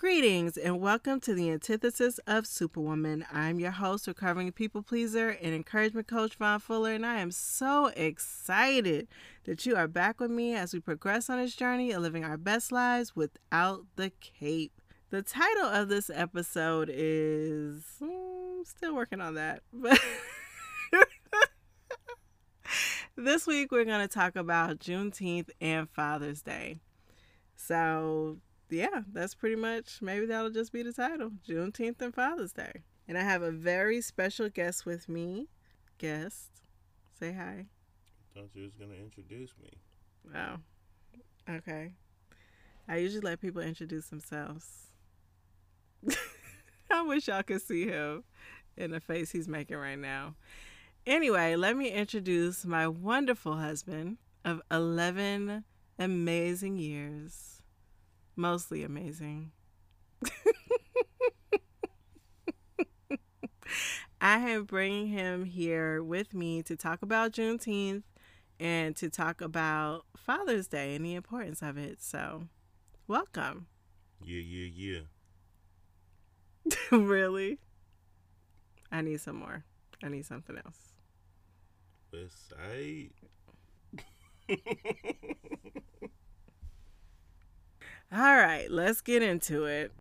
Greetings and welcome to the antithesis of Superwoman. I'm your host, recovering people pleaser and encouragement coach Von Fuller, and I am so excited that you are back with me as we progress on this journey of living our best lives without the cape. The title of this episode is mm, still working on that, but this week we're going to talk about Juneteenth and Father's Day. So yeah, that's pretty much maybe that'll just be the title Juneteenth and Father's Day. And I have a very special guest with me. Guest, say hi. Thought you was gonna introduce me. Oh, okay. I usually let people introduce themselves. I wish y'all could see him in the face he's making right now. Anyway, let me introduce my wonderful husband of 11 amazing years mostly amazing. I am bringing him here with me to talk about Juneteenth and to talk about Father's Day and the importance of it. So, welcome. Yeah, yeah, yeah. really? I need some more. I need something else. West Side. All right, let's get into it.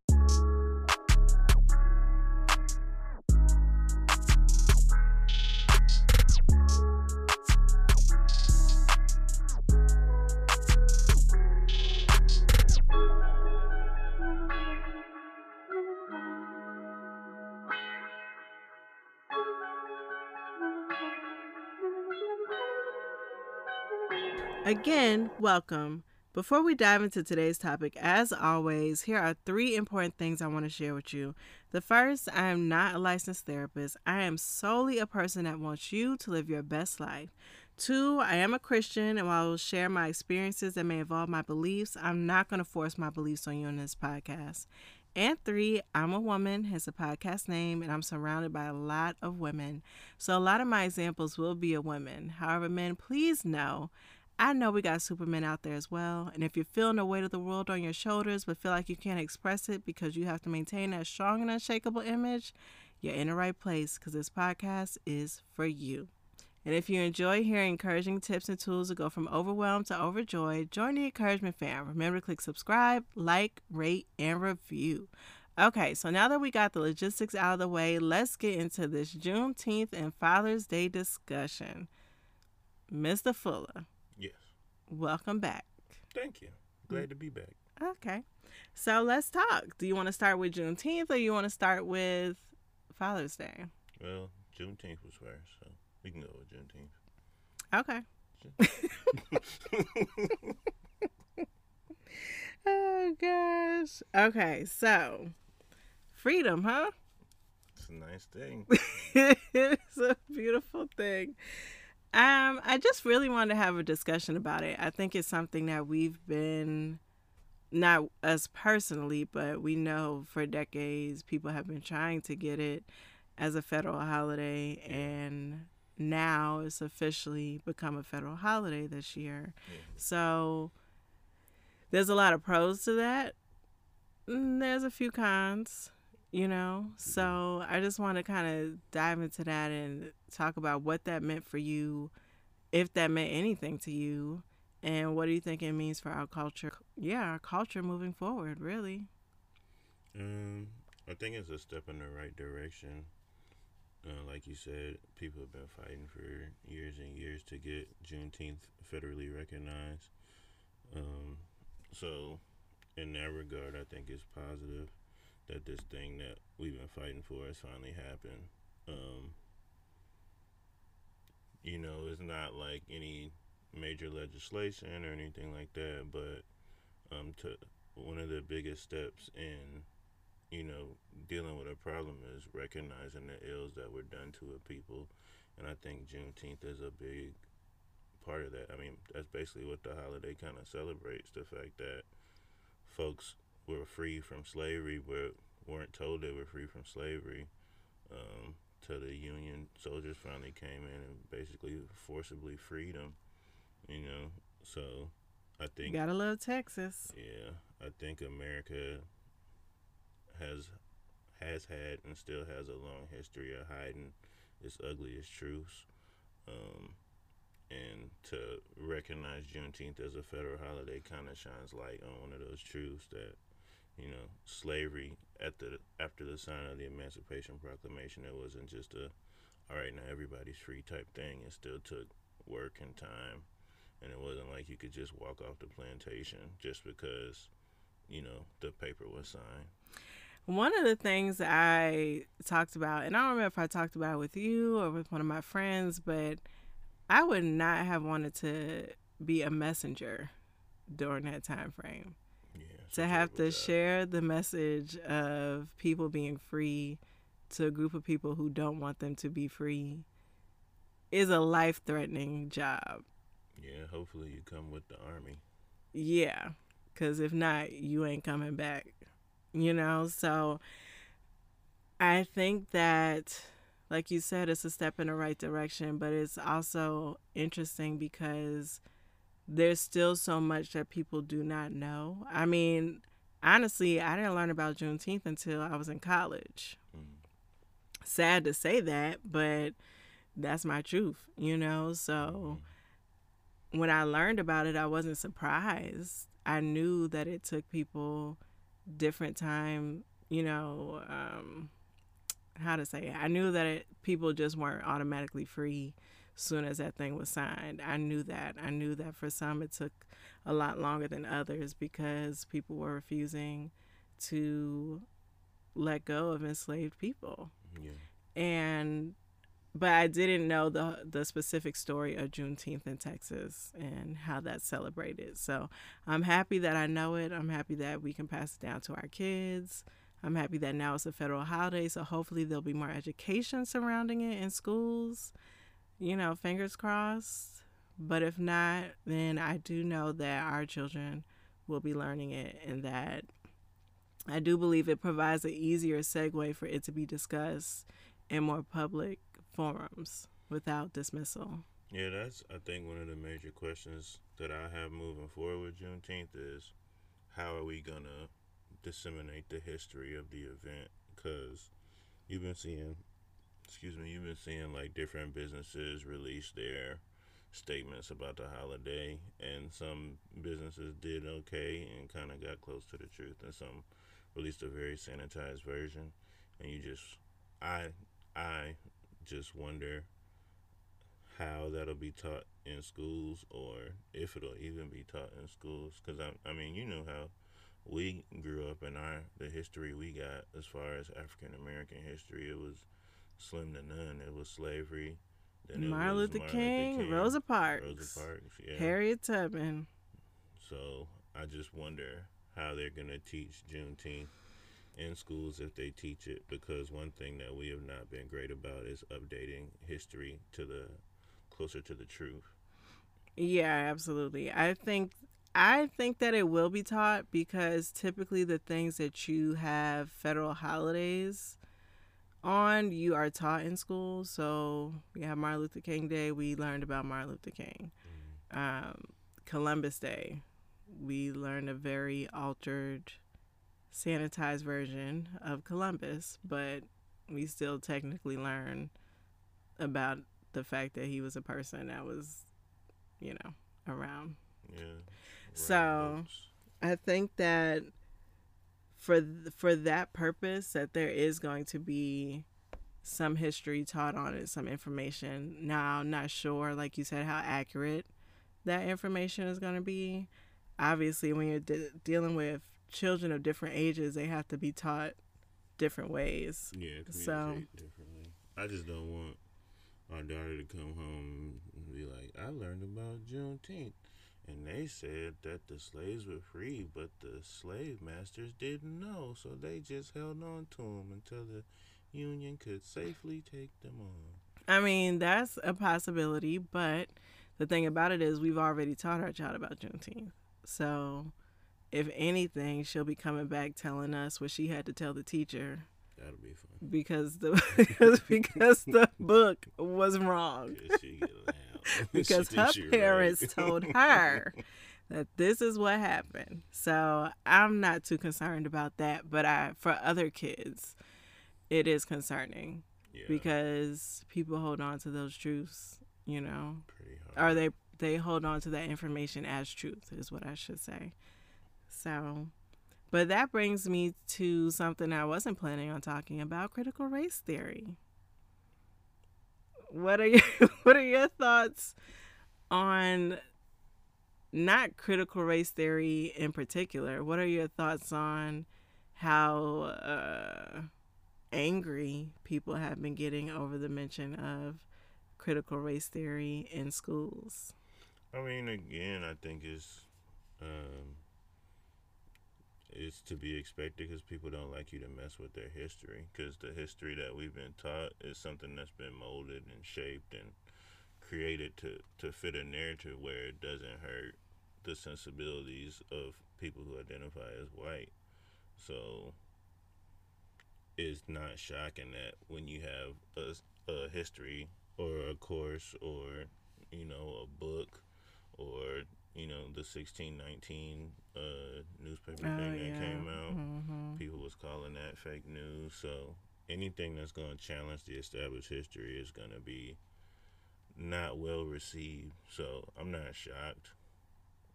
Again, welcome. Before we dive into today's topic, as always, here are three important things I want to share with you. The first, I am not a licensed therapist. I am solely a person that wants you to live your best life. Two, I am a Christian, and while I will share my experiences that may involve my beliefs, I'm not going to force my beliefs on you in this podcast. And three, I'm a woman, hence a podcast name, and I'm surrounded by a lot of women. So a lot of my examples will be a woman. However, men, please know I know we got supermen out there as well. And if you're feeling the weight of the world on your shoulders, but feel like you can't express it because you have to maintain that strong and unshakable image, you're in the right place because this podcast is for you. And if you enjoy hearing encouraging tips and tools to go from overwhelmed to overjoyed, join the encouragement fam. Remember to click subscribe, like, rate, and review. Okay, so now that we got the logistics out of the way, let's get into this Juneteenth and Father's Day discussion. Mr. Fuller. Welcome back. Thank you. Glad to be back. Okay. So let's talk. Do you want to start with Juneteenth or you want to start with Father's Day? Well, Juneteenth was first, so we can go with Juneteenth. Okay. oh gosh. Okay, so freedom, huh? It's a nice thing. it's a beautiful thing. Um, I just really wanted to have a discussion about it. I think it's something that we've been not us personally, but we know for decades people have been trying to get it as a federal holiday and now it's officially become a federal holiday this year. So there's a lot of pros to that. Mm, there's a few cons you know so i just want to kind of dive into that and talk about what that meant for you if that meant anything to you and what do you think it means for our culture? Yeah our culture moving forward really. Um i think it's a step in the right direction. Uh, like you said people have been fighting for years and years to get juneteenth federally recognized. Um so in that regard i think it's positive that this thing that we've been fighting for has finally happened. Um, you know, it's not like any major legislation or anything like that, but um, to one of the biggest steps in you know dealing with a problem is recognizing the ills that were done to a people, and I think Juneteenth is a big part of that. I mean, that's basically what the holiday kind of celebrates: the fact that folks were free from slavery but weren't told they were free from slavery um, till the Union soldiers finally came in and basically forcibly freed them. You know, so I think you gotta love Texas. Yeah, I think America has has had and still has a long history of hiding its ugliest truths. Um, and to recognize Juneteenth as a federal holiday kind of shines light on one of those truths that you know slavery at the after the sign of the Emancipation Proclamation it wasn't just a all right now everybody's free type thing. It still took work and time. And it wasn't like you could just walk off the plantation just because you know the paper was signed. One of the things I talked about, and I don't remember if I talked about it with you or with one of my friends, but I would not have wanted to be a messenger during that time frame. To have to share the message of people being free to a group of people who don't want them to be free is a life threatening job. yeah hopefully you come with the army Yeah. Because if not, you ain't coming back. You know? So I think that, like you said, it's a step in the right direction, but it's also interesting because there's still so much that people do not know. I mean, honestly, I didn't learn about Juneteenth until I was in college. Mm. Sad to say that, but that's my truth, you know? So when I learned about it, I wasn't surprised. I knew that it took people different time, you know, um, how to say it. I knew that it, people just weren't automatically free soon as that thing was signed. I knew that. I knew that for some it took a lot longer than others because people were refusing to let go of enslaved people. yeah And but I didn't know the the specific story of Juneteenth in Texas and how that's celebrated. So I'm happy that I know it. I'm happy that we can pass it down to our kids. I'm happy that now it's a federal holiday, so hopefully there'll be more education surrounding it in schools. You know, fingers crossed. But if not, then I do know that our children will be learning it and that I do believe it provides an easier segue for it to be discussed in more public forums without dismissal. Yeah, that's I think one of the major questions that I have moving forward with Juneteenth is how are we gonna disseminate the history of the event? Because you've been seeing, excuse me, you've been seeing like different businesses release their statements about the holiday, and some businesses did okay and kind of got close to the truth, and some released a very sanitized version, and you just, I, I just wonder how that'll be taught in schools or if it'll even be taught in schools because I, I mean you know how we grew up in our the history we got as far as african american history it was slim to none it was slavery then it Martin was Luther King, Rosa Parks, rosa parks yeah Harriet Tubman. so i just wonder how they're going to teach juneteenth in schools if they teach it because one thing that we have not been great about is updating history to the closer to the truth Yeah, absolutely. I think I think that it will be taught because typically the things that you have federal holidays on, you are taught in school. So we have Martin Luther King Day. We learned about Martin Luther King. Um, Columbus Day. We learned a very altered, sanitized version of Columbus, but we still technically learn about the fact that he was a person that was, you know, around. yeah So- I think that for th- for that purpose, that there is going to be some history taught on it, some information. Now, I'm not sure, like you said, how accurate that information is going to be. Obviously, when you're de- dealing with children of different ages, they have to be taught different ways. Yeah, So- differently. I just don't want our daughter to come home and be like, I learned about Juneteenth. And they said that the slaves were free, but the slave masters didn't know, so they just held on to them until the Union could safely take them on. I mean, that's a possibility, but the thing about it is we've already taught our child about Juneteenth. So, if anything, she'll be coming back telling us what she had to tell the teacher That'll be fun. because the because, because the book was wrong. Yeah, she get loud. Because her she right. parents told her that this is what happened. So I'm not too concerned about that, but I for other kids, it is concerning Yeah. because people hold on to those truths, you know, pretty hard. or they they hold on to that information as truth is what I should say. So, but that brings me to something I wasn't planning on talking about: critical race theory. What are your What are your thoughts on not critical race theory in particular? What are your thoughts on how uh, angry people have been getting over the mention of critical race theory in schools? I mean, again, I think it's um, it's to be expected because people don't like you to mess with their history because the history that we've been taught is something that's been molded and shaped and created to to fit a narrative where it doesn't hurt the sensibilities of people who identify as white. So it's not shocking that when you have a, a history or a course or you know a book or you know the 1619 uh, newspaper Oh, thing that yeah. came out. Hmm people was calling that fake news. So anything that's going to challenge the established history is going to be not well received. So i'm not shocked.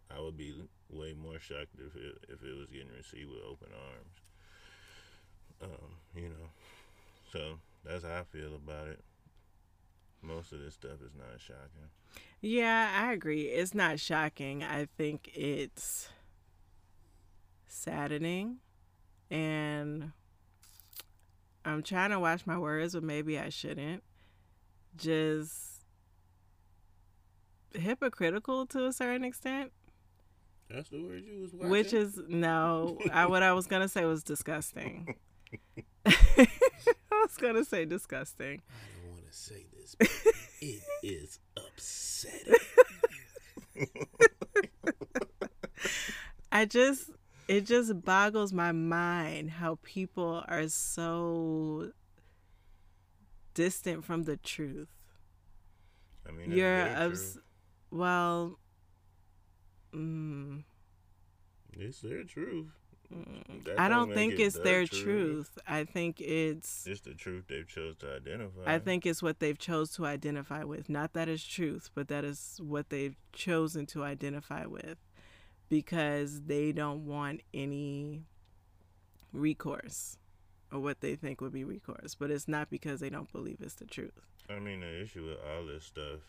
I would be way more shocked if it, if it was getting received with open arms. Um, you know. So that's how i feel about it most of this stuff is not shocking Yeah, I agree. It's not shocking. I think it's saddening. And I'm trying to watch my words, but maybe I shouldn't. Just hypocritical to a certain extent. that's the word you was watching Which is no, I, what I was gonna say was disgusting. I was gonna say disgusting. I don't want to say this, but it is upsetting. I just it just boggles my mind how people are so distant from the truth. I mean, You're obs- truth. well mm, it's their truth. Mm, I don't think it it's the their truth. I think it's It's the truth they've chose to identify. I think it's what they've chose to identify with. Not that is truth, but that is what they've chosen to identify with because they don't want any recourse or what they think would be recourse. But it's not because they don't believe it's the truth. I mean, the issue with all this stuff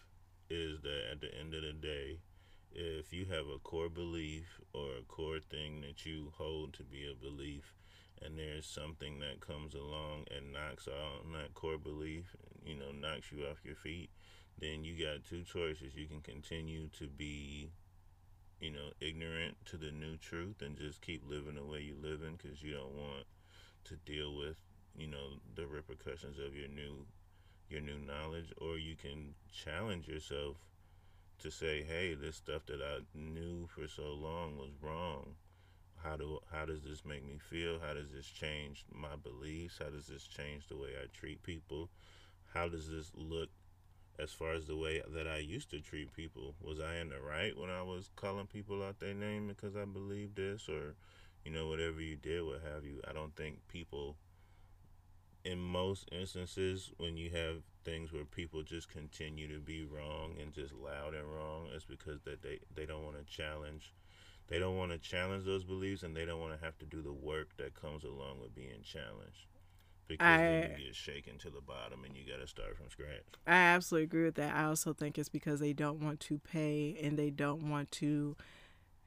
is that at the end of the day, if you have a core belief or a core thing that you hold to be a belief, and there's something that comes along and knocks out that core belief, you know, knocks you off your feet, then you got two choices. You can continue to be, you know, ignorant to the new truth and just keep living the way you're living because you don't want to deal with, you know, the repercussions of your new your new knowledge, or you can challenge yourself to say, "Hey, this stuff that I knew for so long was wrong. How do how does this make me feel? How does this change my beliefs? How does this change the way I treat people? How does this look as far as the way that I used to treat people? Was I in the right when I was calling people out their name because I believed this, or you know, whatever you did, what have you? I don't think people in most instances when you have things where people just continue to be wrong and just loud and wrong it's because that they, they don't want to challenge they don't want to challenge those beliefs and they don't want to have to do the work that comes along with being challenged because then you get shaken to the bottom and you got to start from scratch I absolutely agree with that. I also think it's because they don't want to pay and they don't want to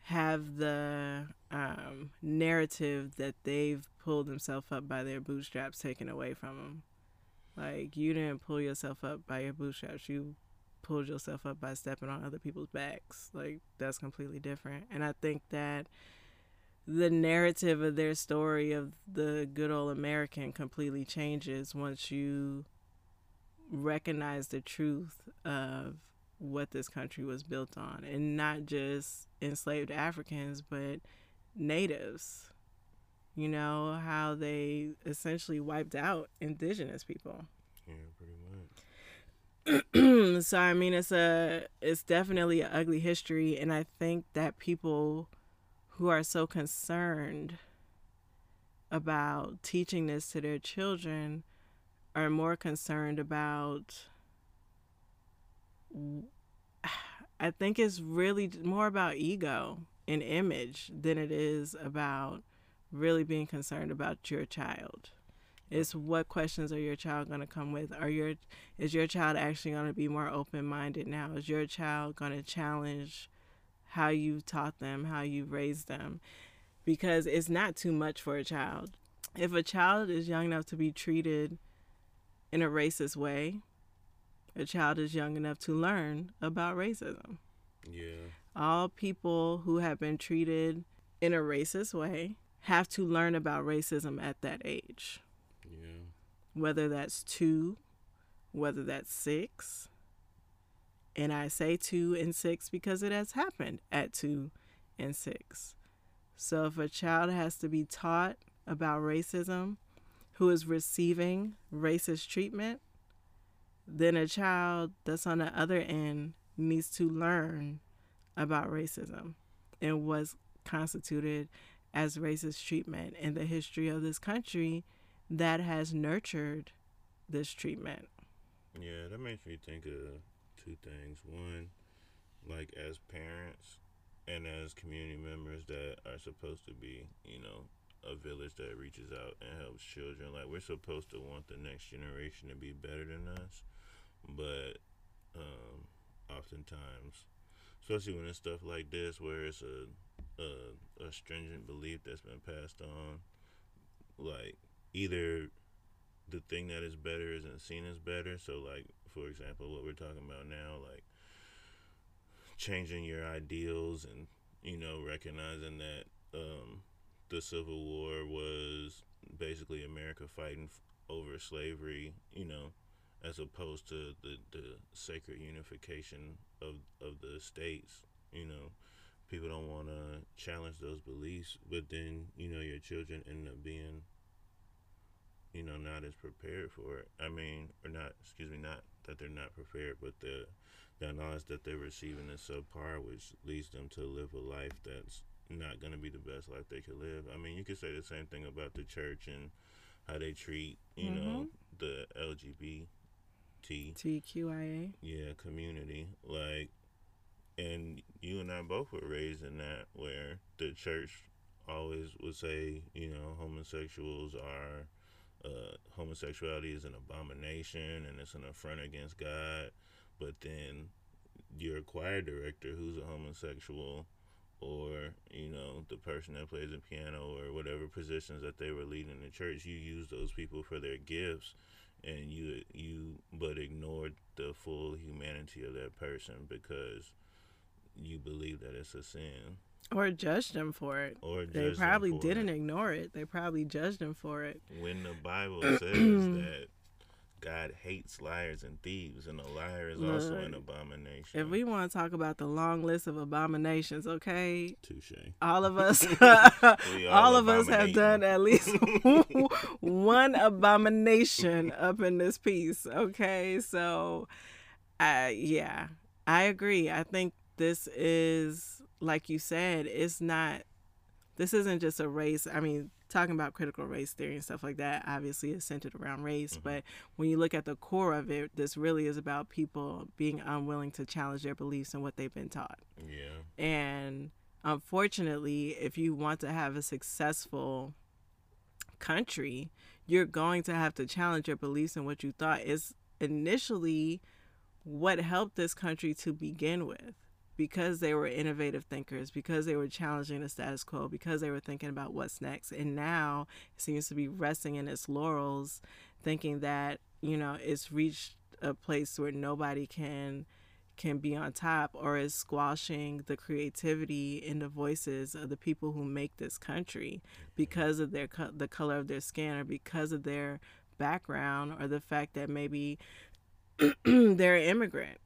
have the um, narrative that they've pulled themselves up by their bootstraps taken away from them. Like you didn't pull yourself up by your bootstraps. You pulled yourself up by stepping on other people's backs. Like that's completely different. And I think that the narrative of their story of the good old American completely changes once you recognize the truth of what this country was built on and not just enslaved Africans but natives you know how they essentially wiped out indigenous people. Yeah pretty much. So I mean it's a it's definitely an ugly history and I think that people who are so concerned about teaching this to their children are more concerned about I think it's really more about ego and image than it is about really being concerned about your child. It's what questions are your child going to come with? Are your is your child actually going to be more open-minded now? Is your child going to challenge how you taught them, how you raised them? Because it's not too much for a child. If a child is young enough to be treated in a racist way, a child is young enough to learn about racism. Yeah. All people who have been treated in a racist way have to learn about racism at that age whether that's two, whether that's six. And I say two and six because it has happened at two and six. So if a child has to be taught about racism who is receiving racist treatment, then a child that's on the other end needs to learn about racism and what's constituted as racist treatment in the history of this country that has nurtured this treatment. Yeah, that makes me think of two things. One, like as parents and as community members that are supposed to be, you know, a village that reaches out and helps children. Like we're supposed to want the next generation to be better than us, but um, oftentimes, especially when it's stuff like this, where it's a, a a stringent belief that's been passed on, like either the thing that is better isn't seen as better. So, like for example, what we're talking about now, like changing your ideals and you know recognizing that um, the Civil War was basically America fighting over slavery. You know, as opposed to the the sacred unification of of the states. You know. People don't want to challenge those beliefs, but then you know your children end up being you know, not as prepared for it. I mean, or not, excuse me, not that they're not prepared, but the the knowledge that they're receiving is subpar, which leads them to live a life that's not going to be the best life they could live. I mean, you could say the same thing about the church and how they treat, you mm-hmm. know, the LGBT TQIA. Yeah, community. Like, and you and I both were raised in that where the church always would say, you know, homosexuals are uh, homosexuality is an abomination and it's an affront against God. But then your choir director who's a homosexual or you know the person that plays the piano or whatever positions that they were leading in the church you use those people for their gifts and you you but ignored the full humanity of that person because you believe that it's a sin or judged them for it. Or they probably didn't it. ignore it. They probably judged them for it. When the Bible says that God hates liars and thieves, and a liar is Look, also an abomination. If we want to talk about the long list of abominations, okay, touche. All of us, all of us have done at least one abomination up in this piece. Okay, so, uh, yeah, I agree. I think this is like you said, it's not, this isn't just a race. I mean, talking about critical race theory and stuff like that obviously is centered around race. Mm-hmm. But when you look at the core of it, this really is about people being unwilling to challenge their beliefs and what they've been taught. Yeah. And unfortunately, if you want to have a successful country, you're going to have to challenge your beliefs and what you thought is initially what helped this country to begin with because they were innovative thinkers, because they were challenging the status quo, because they were thinking about what's next. And now it seems to be resting in its laurels, thinking that, you know, it's reached a place where nobody can can be on top or is squashing the creativity and the voices of the people who make this country because of their co- the color of their skin or because of their background or the fact that maybe they're an immigrant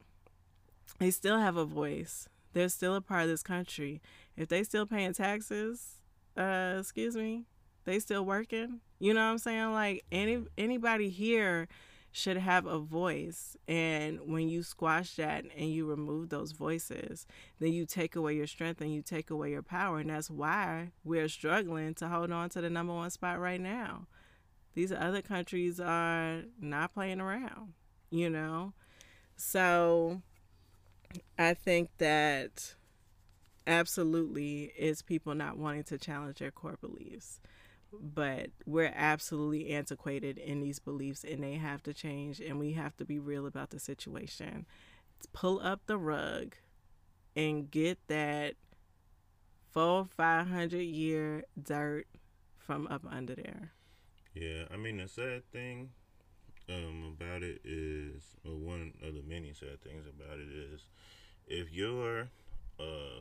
they still have a voice. They're still a part of this country. If they still paying taxes, uh, excuse me, they still working. You know what I'm saying? Like any anybody here should have a voice. And when you squash that and you remove those voices, then you take away your strength and you take away your power. And that's why we're struggling to hold on to the number one spot right now. These other countries are not playing around, you know? So I think that absolutely is people not wanting to challenge their core beliefs but we're absolutely antiquated in these beliefs and they have to change and we have to be real about the situation. Pull up the rug and get that four five hundred year dirt from up under there. Yeah i mean the sad thing um, about it is well, one of the many sad things about it is if you're a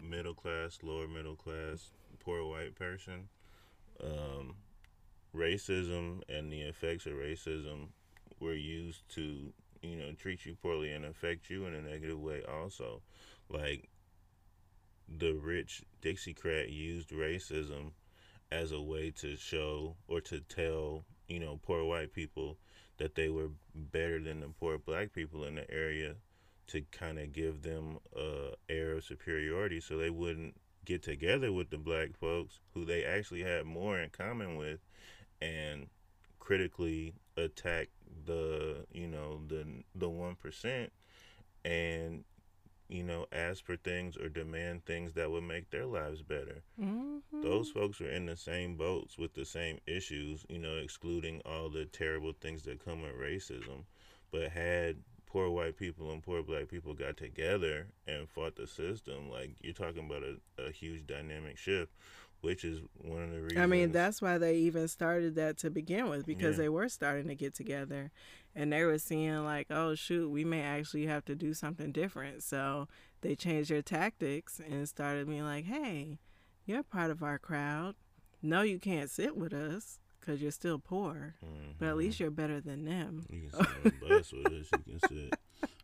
middle class lower middle class poor white person, um, racism and the effects of racism were used to, you know, treat you poorly and affect you in a negative way also. Like the rich Dixiecrat used racism as a way to show or to tell, you know, poor white people that they were better than the poor black people in the area to kind of give them a air of superiority so they wouldn't get together with the black folks who they actually had more in common with and critically attack the you know the the one percent. And you know ask for things or demand things that would make their lives better mm-hmm. those folks are in the same boats with the same issues you know excluding all the terrible things that come with racism but had poor white people and poor black people got together and fought the system, like you're talking about a, a huge dynamic shift, which is one of the reasons. I mean, that's why they even started that to begin with because yeah. they were starting to get together and they were seeing, like, oh, shoot, we may actually have to do something different. So they changed their tactics and started being like, hey, you're part of our crowd. No, you can't sit with us because you're still poor, mm-hmm. but at least mm-hmm. you're better than them. You can sit on the bus with us. You can sit.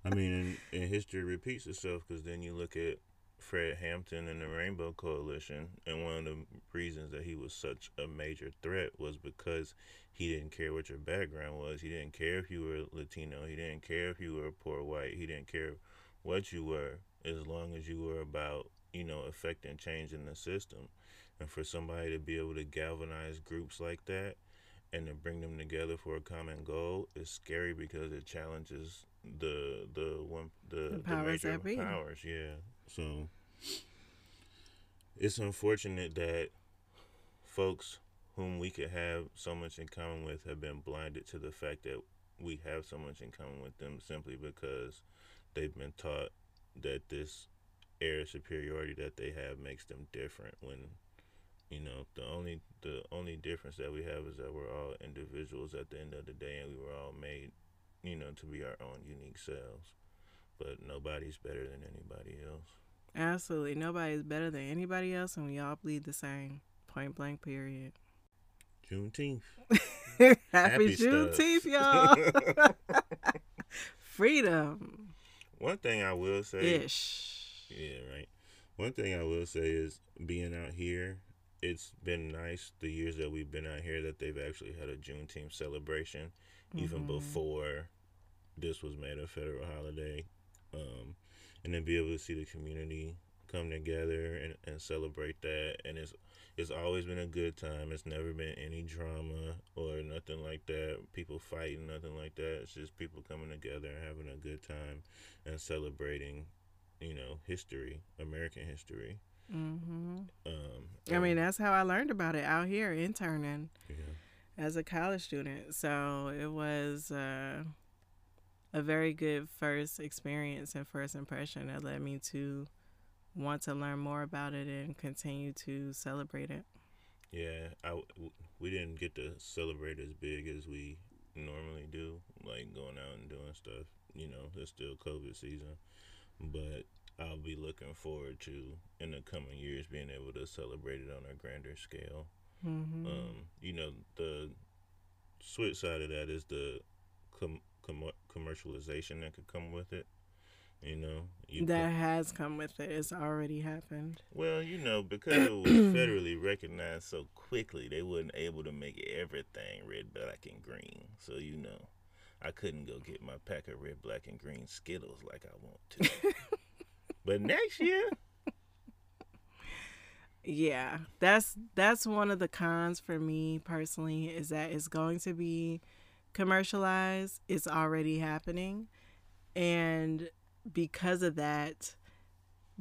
I mean, and, and history repeats itself because then you look at Fred Hampton and the Rainbow Coalition, and one of the reasons that he was such a major threat was because he didn't care what your background was. He didn't care if you were Latino. He didn't care if you were poor white. He didn't care what you were, as long as you were about you know affecting change in the system. And for somebody to be able to galvanize groups like that and to bring them together for a common goal is scary because it challenges the the one the, the, powers the major powers. Yeah. So it's unfortunate that folks whom we could have so much in common with have been blinded to the fact that we have so much in common with them simply because they've been taught that this air of superiority that they have makes them different when you know, the only the only difference that we have is that we're all individuals at the end of the day, and we were all made, you know, to be our own unique selves. But nobody's better than anybody else. Absolutely, nobody's better than anybody else, and we all bleed the same. Point blank. Period. Juneteenth. Happy, Happy Juneteenth, y'all. Freedom. One thing I will say. Ish. Yeah, right. One thing I will say is being out here it's been nice the years that we've been out here that they've actually had a Juneteenth celebration, mm-hmm. even before this was made a federal holiday, um, and then be able to see the community come together and, and celebrate that. And it's it's always been a good time. It's never been any drama or nothing like that. People fighting, nothing like that. It's just people coming together and having a good time and celebrating, you know, history, American history. Mm-hmm. Um, I mean, that's how I learned about it out here interning yeah. as a college student. So it was uh, a very good first experience and first impression that led me to want to learn more about it and continue to celebrate it. Yeah, I, we didn't get to celebrate as big as we normally do, like going out and doing stuff. You know, it's still COVID season, but I'll be looking forward to in the coming years being able to celebrate it on a grander scale. Mm-hmm. Um, you know, the switch side of that is the com- com- commercialization that could come with it. You know, you that has come with it. It's already happened. Well, you know, because it was federally recognized so quickly, they weren't able to make everything red, black, and green. So you know, I couldn't go get my pack of red, black, and green Skittles like I want to. but next year, yeah, that's that's one of the cons for me personally is that it's going to be commercialized. It's already happening, and because of that,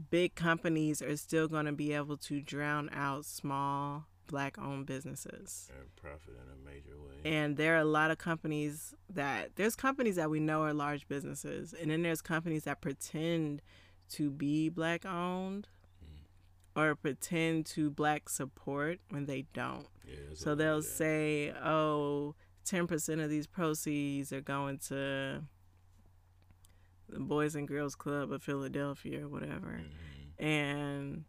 big companies are still going to be able to drown out small black owned businesses and profit in a major way. And there are a lot of companies that there's companies that we know are large businesses, and then there's companies that pretend to be black owned mm. or pretend to black support when they don't. Yeah, so they'll say, "Oh, 10% of these proceeds are going to the Boys and Girls Club of Philadelphia or whatever. Mm-hmm. And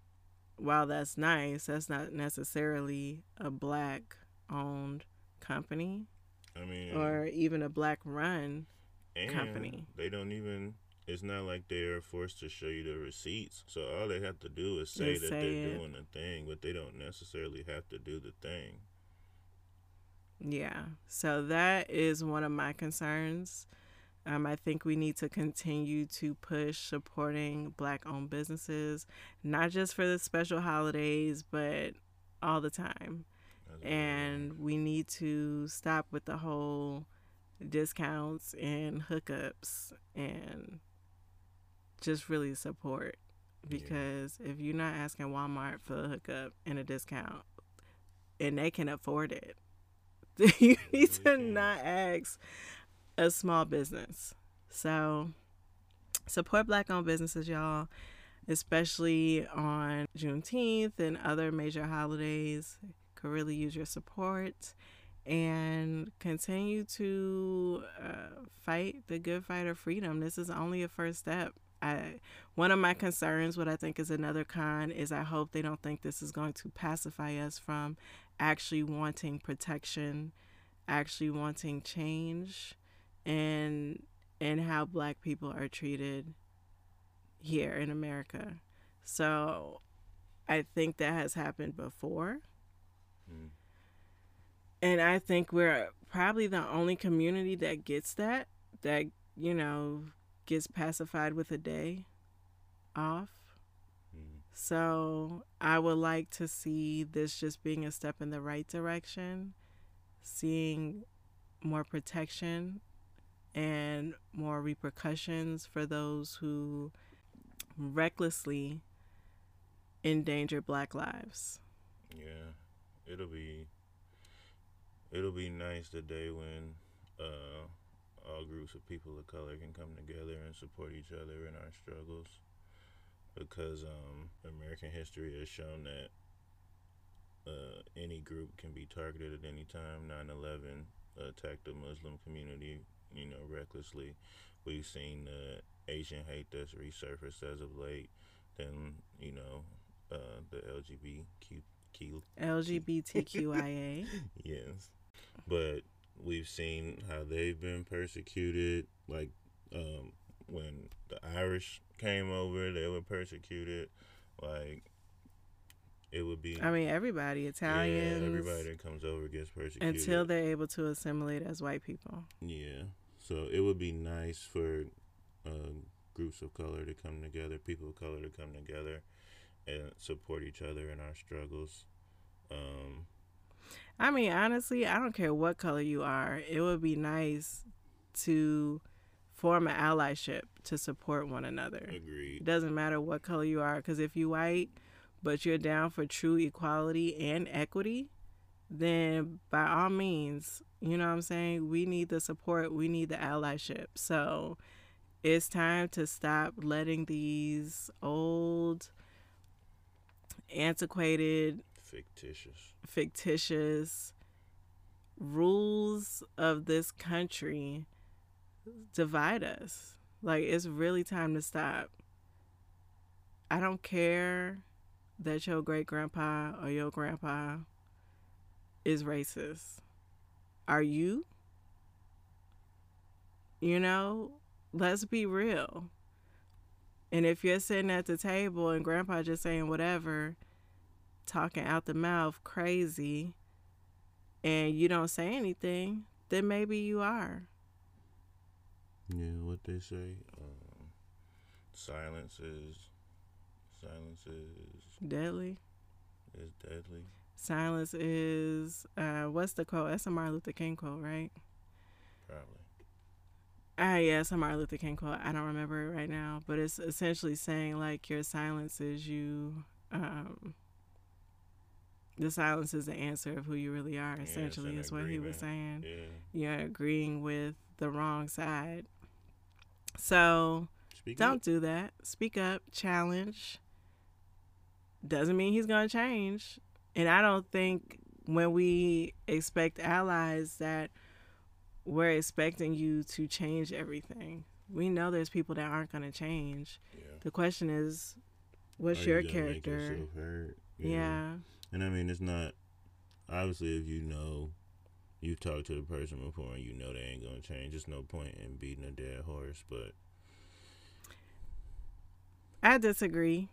while that's nice, that's not necessarily a black owned company. I mean, or even a black run company. They don't even. It's not like they're forced to show you the receipts. So all they have to do is say that say they're it. doing the thing, but they don't necessarily have to do the thing. Yeah. So that is one of my concerns um, I think we need to continue to push supporting black owned businesses, not just for the special holidays, but all the time. and we need to stop with the whole discounts and hookups and just really support. Because yeah. if you're not asking Walmart for a hookup and a discount and they can afford it, you need to not ask a small business. So support black owned businesses, y'all, especially on Juneteenth and other major holidays. Could really use your support and continue to uh, fight the good fight of freedom. This is only a first step. I, one of my concerns, what I think is another con, is I hope they don't think this is going to pacify us from actually wanting protection, actually wanting change, and and how black people are treated here in America. So I think that has happened before. Mm. And I think we're probably the only community that gets that, that, you know, gets pacified with a day off. So I would like to see this just being a step in the right direction, seeing more protection and more repercussions for those who recklessly endanger black lives. Yeah. It'll be it'll be nice the day when uh, all groups of people of color can come together and support each other in our struggles because um, American history has shown that uh, any group can be targeted at any time. 9 11 attacked the Muslim community you know, recklessly. We've seen the Asian hate that's resurfaced as of late. Then, you know, uh, the LGBTQ. LGBTQIA. yes. But we've seen how they've been persecuted. Like um, when the Irish came over, they were persecuted. Like it would be. I mean, everybody, Italians. Yeah, everybody that comes over gets persecuted until they're able to assimilate as white people. Yeah, so it would be nice for uh, groups of color to come together, people of color to come together, and support each other in our struggles. Um, I mean, honestly, I don't care what color you are. It would be nice to form an allyship to support one another. Agreed. It doesn't matter what color you are, because if you white, but you're down for true equality and equity, then by all means, you know what I'm saying? We need the support, we need the allyship. So it's time to stop letting these old, antiquated, fictitious, fictitious rules of this country divide us. Like, it's really time to stop. I don't care that your great grandpa or your grandpa is racist are you? You know, let's be real. And if you're sitting at the table and grandpa just saying whatever, talking out the mouth crazy, and you don't say anything, then maybe you are. Yeah, what they say, um, silence is silence is Deadly. is deadly. Silence is uh what's the quote? That's a Martin Luther King quote, right? Probably. Ah, yeah, it's a Martin Luther King quote. I don't remember it right now, but it's essentially saying like your silence is you. Um, the silence is the answer of who you really are. Essentially, an is what he was saying. Yeah. You're agreeing with the wrong side. So Speak don't up. do that. Speak up. Challenge. Doesn't mean he's gonna change. And I don't think when we expect allies that we're expecting you to change everything. We know there's people that aren't gonna change. Yeah. The question is, what's Are your you character? yourself heard? Yeah. And I mean, it's not obviously if you know you've talked to the person before and you know they ain't gonna change. There's no point in beating a dead horse. But I disagree.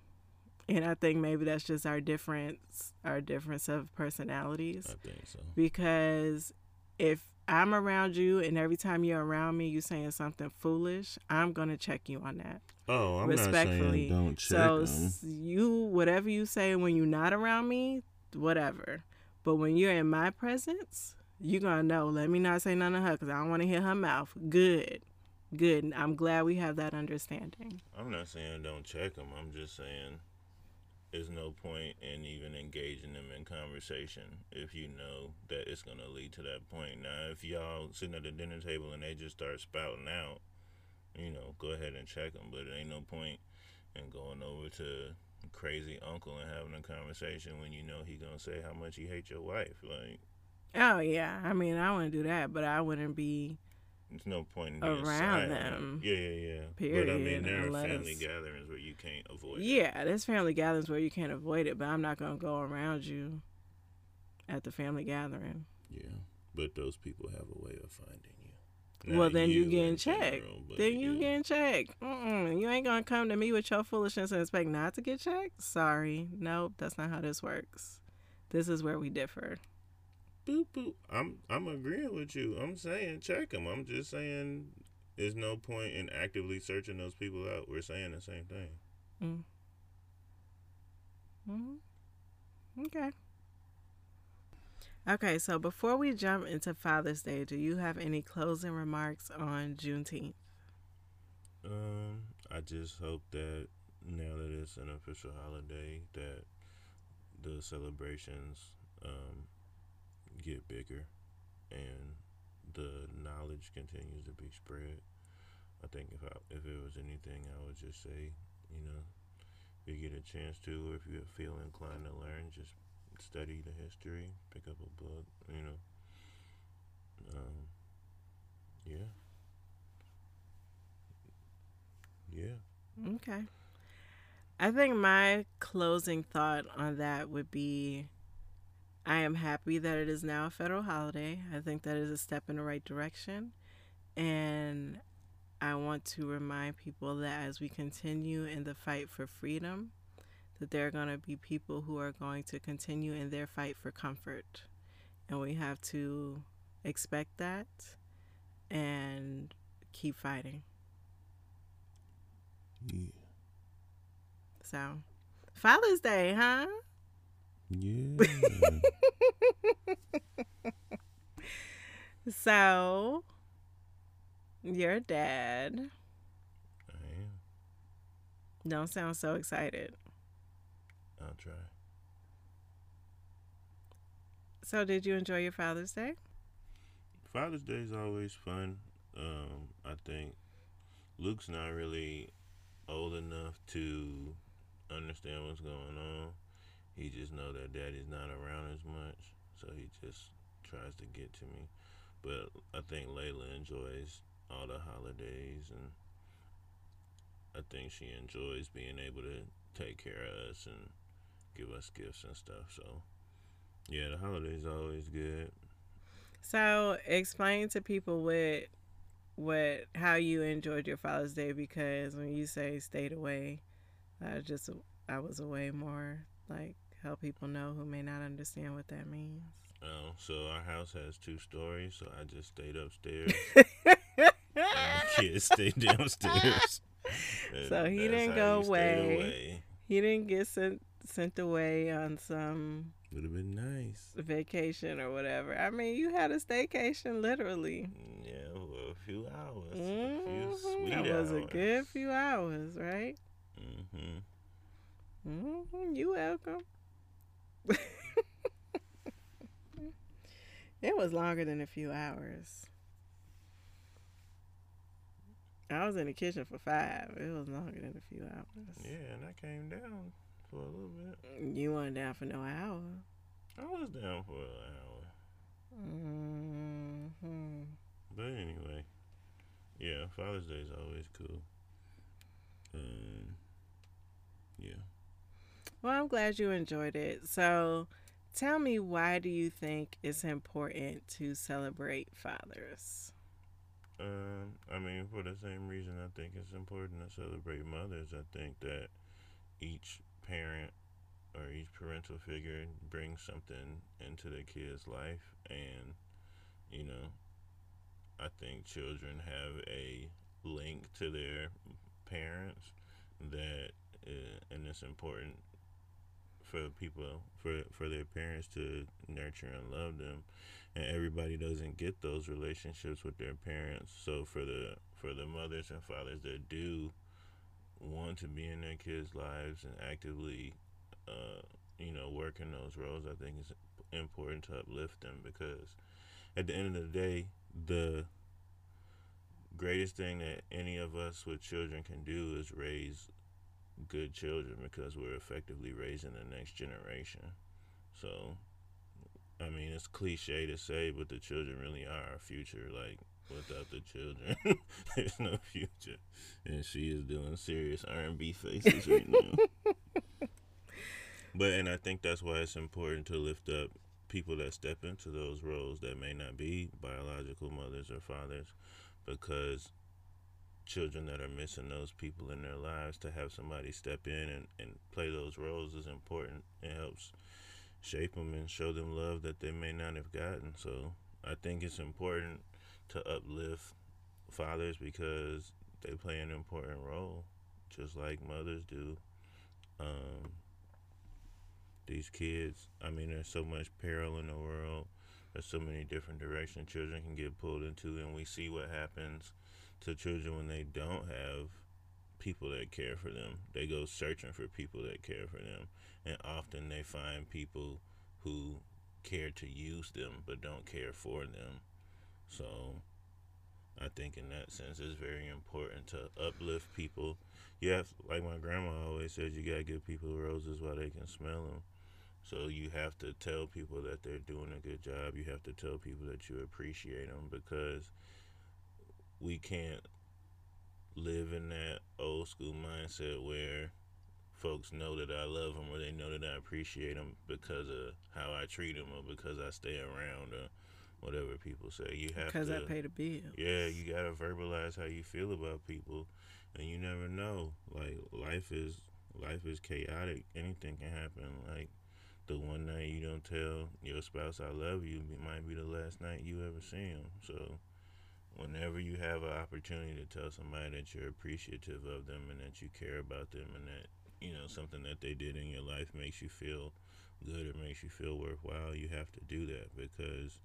And I think maybe that's just our difference, our difference of personalities. I think so. because if I'm around you and every time you're around me, you're saying something foolish, I'm gonna check you on that. Oh, I'm not Respectfully. saying don't check so 'em. s- you, whatever you say when you're not around me, whatever. But when you're in my presence, you're gonna know. Let me not say nothing to her because I don't want to hear her mouth. Good, good. I'm glad we have that understanding. I'm not saying don't check them. I'm just saying there's no point in even engaging them in conversation if you know that it's gonna lead to that point. Now, if y'all sitting at the dinner table and they just start spouting out, you know, go ahead and check them. But it ain't no point in going over to crazy uncle and having a conversation when you know he gonna say how much he hates your wife. Like, Oh yeah, I mean I wouldn't do that, but I wouldn't be. there's no point in Around them. Yeah, yeah, yeah. but I Period, mean, there are family gatherings where you can't avoid. it. Yeah, there's family gatherings where you can't avoid it, but I'm not gonna go around you at the family gathering. Yeah, but those people have a way of finding you. well, then you, in getting checked. general, Then you getting checked. Mm-mm. You ain't gonna come to me with your foolishness and expect not to get checked. Sorry, nope, that's not how this works. This is where we differ. Boop boop. I'm I'm agreeing with you. I'm saying check them. I'm just saying there's no point in actively searching those people out. We're saying the same thing. hmm Okay. Okay, so before we jump into Father's Day, do you have any closing remarks on Juneteenth? Um, I just hope that now that it's an official holiday, that the celebrations um, get bigger and the knowledge continues to be spread. I think if I, if it was anything, I would just say, you know, if you get a chance to, or if you feel inclined to learn, just study the history, pick up a book, you know. Um, yeah. Yeah. Okay. I think my closing thought on that would be I am happy that it is now a federal holiday. I think that is a step in the right direction. And I want to remind people that as we continue in the fight for freedom, that there are going to be people who are going to continue in their fight for comfort. And we have to expect that and keep fighting. Yeah. So, Father's Day, huh? Yeah. So, your dad I am. don't sound so excited. I'll try. So, did you enjoy your Father's Day? Father's Day is always fun. Um, I think Luke's not really old enough to understand what's going on. He just know that daddy's not around as much, so he just tries to get to me. But I think Layla enjoys all the holidays, and I think she enjoys being able to take care of us and give us gifts and stuff. So, yeah, the holidays always good. So, explain to people what what how you enjoyed your Father's Day because when you say stayed away, I just I was away more. Like help people know who may not understand what that means. Oh, so our house has two stories, so I just stayed upstairs. kids stayed downstairs. so he didn't go away. away. He didn't get sent sent away on some would have been nice vacation or whatever. I mean, you had a staycation literally. Yeah, well, a few hours. Mm-hmm. A few mm-hmm. sweet that was hours. a good few hours, right? Mhm. Mhm. You welcome. it was longer than a few hours. I was in the kitchen for five. It was longer than a few hours. Yeah, and I came down for a little bit. You weren't down for no hour. I was down for an hour. Mm-hmm. But anyway, yeah, Father's Day is always cool. Um, yeah. Well, I'm glad you enjoyed it. So, tell me, why do you think it's important to celebrate fathers? Um, I mean, for the same reason I think it's important to celebrate mothers. I think that each parent or each parental figure brings something into the kid's life, and you know, I think children have a link to their parents that, uh, and it's important for people for for their parents to nurture and love them. And everybody doesn't get those relationships with their parents. So for the for the mothers and fathers that do want to be in their kids' lives and actively, uh, you know, work in those roles, I think it's important to uplift them because at the end of the day, the greatest thing that any of us with children can do is raise good children because we're effectively raising the next generation. So, I mean, it's cliche to say, but the children really are our future. Like, without the children, there's no future. And she is doing serious R&B faces right now. but and I think that's why it's important to lift up people that step into those roles that may not be biological mothers or fathers because children that are missing those people in their lives to have somebody step in and, and play those roles is important. It helps shape them and show them love that they may not have gotten. So I think it's important to uplift fathers because they play an important role, just like mothers do. Um, these kids, I mean, there's so much peril in the world. There's so many different directions children can get pulled into, and we see what happens to children when they don't have people that care for them. They go searching for people that care for them, and often they find people who care to use them but don't care for them. So I think in that sense it's very important to uplift people. You have, like my grandma always says, you gotta give people roses while they can smell them. So you have to tell people that they're doing a good job. You have to tell people that you appreciate them because we can't live in that old school mindset where folks know that I love them or they know that I appreciate them because of how I treat them or because I stay around or whatever people say. You have to. because I pay the bill. Yeah, you gotta verbalize how you feel about people, and you never know. Like life is life is chaotic. Anything can happen. Like the one night you don't tell your spouse I love you, it might be the last night you ever see them. So. Whenever you have an opportunity to tell somebody that you're appreciative of them and that you care about them and that you know something that they did in your life makes you feel good or makes you feel worthwhile, you have to do that because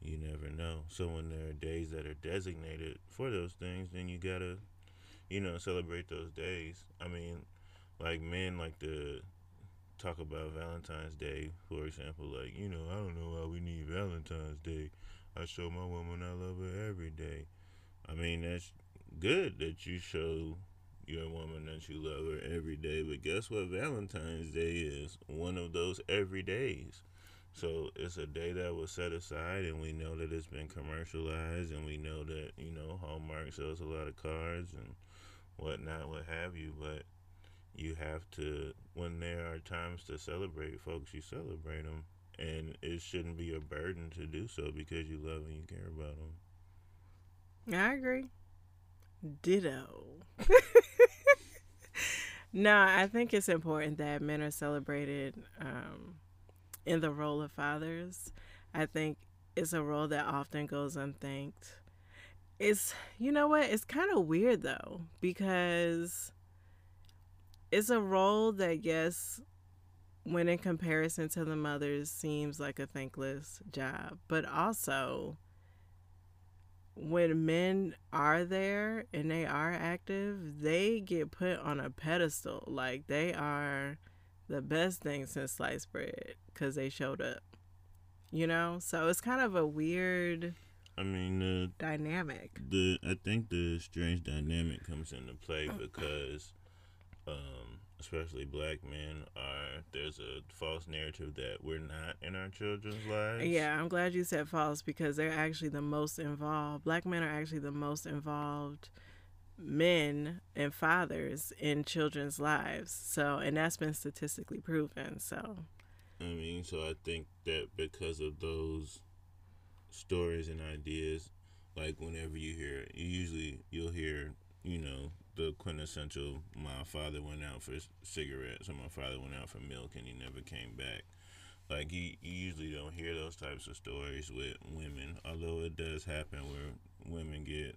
you never know. So when there are days that are designated for those things, then you gotta, you know, celebrate those days. I mean, like men like to talk about Valentine's Day, for example. Like, you know, I don't know why we need Valentine's Day. I show my woman I love her every day. I mean, that's good that you show your woman that you love her every day. But guess what? Valentine's Day is one of those every days. So it's a day that was set aside, and we know that it's been commercialized, and we know that you know Hallmark sells a lot of cards and whatnot, what have you. But you have to, when there are times to celebrate folks, you celebrate them, and it shouldn't be a burden to do so because you love and you care about them. I agree. Ditto. no, I think it's important that men are celebrated um, in the role of fathers. I think it's a role that often goes unthanked. It's, you know what? It's kind of weird though, because it's a role that, yes, when in comparison to the mothers, seems like a thankless job, but also when men are there and they are active, they get put on a pedestal. Like they are the best thing since sliced bread because they showed up. You know, so it's kind of a weird. I mean, the dynamic. The I think the strange dynamic comes into play because, um, especially black men, are there's a false narrative that we're not in our children's lives. Yeah, I'm glad you said false because they're actually the most involved. Black men are actually the most involved men and fathers in children's lives. So, and that's been statistically proven. So, I mean, so I think that because of those stories and ideas, like whenever you hear, you usually you'll hear, you know, the quintessential my father went out for cigarettes or my father went out for milk and he never came back. Like you, you usually don't hear those types of stories with women although it does happen where women get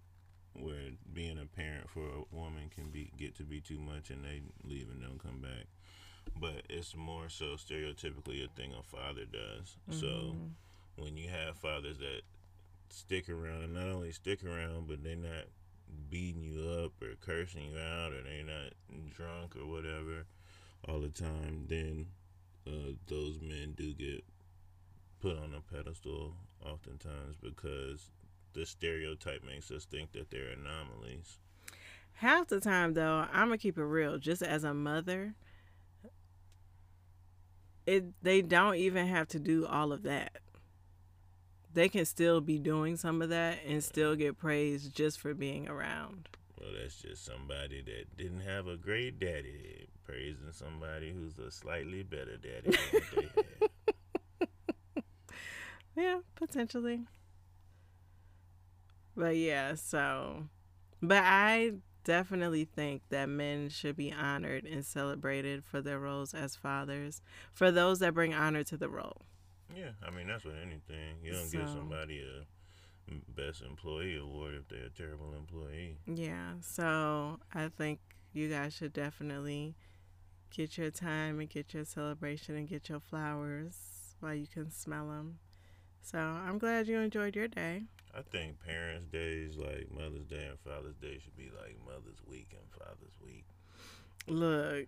where being a parent for a woman can be get to be too much and they leave and don't come back. But it's more so stereotypically a thing a father does. Mm-hmm. so when you have fathers that stick around and not only stick around but they're not beating you up or cursing you out or they're not drunk or whatever all the time, then uh, those men do get put on a pedestal oftentimes because the stereotype makes us think that they're anomalies. Half the time, though, I'm gonna keep it real. Just as a mother, it they don't even have to do all of that they can still be doing some of that and still get praised just for being around. Well, that's just somebody that didn't have a great daddy praising somebody who's a slightly better daddy yeah, potentially. But yeah, so but I definitely think that men should be honored and celebrated for their roles as fathers, for those that bring honor to the role. Yeah, I mean that's with anything. You don't so, give somebody a best employee award if they're a terrible employee. Yeah, so I think you guys should definitely get your time and get your celebration and get your flowers while you can smell them. So I'm glad you enjoyed your day. I think Parents' Days like Mother's Day and Father's Day should be like Mother's Week and Father's Week. Look,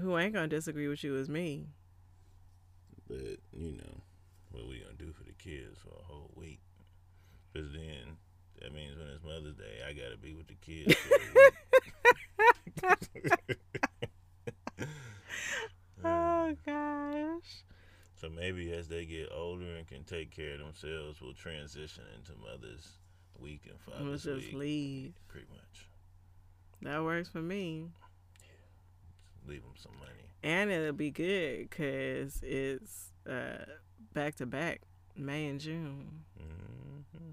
who ain't gonna disagree with you is me. But you know, what we gonna do for the kids for a whole week? Because then that means when it's Mother's Day, I gotta be with the kids. Uh. oh gosh. So maybe as they get older and can take care of themselves, we'll transition into Mother's Week and Father's we'll just Week. leave. Pretty much. That works for me. Yeah. Leave them some money and it'll be good because it's uh, back to back May and June. Mm-hmm.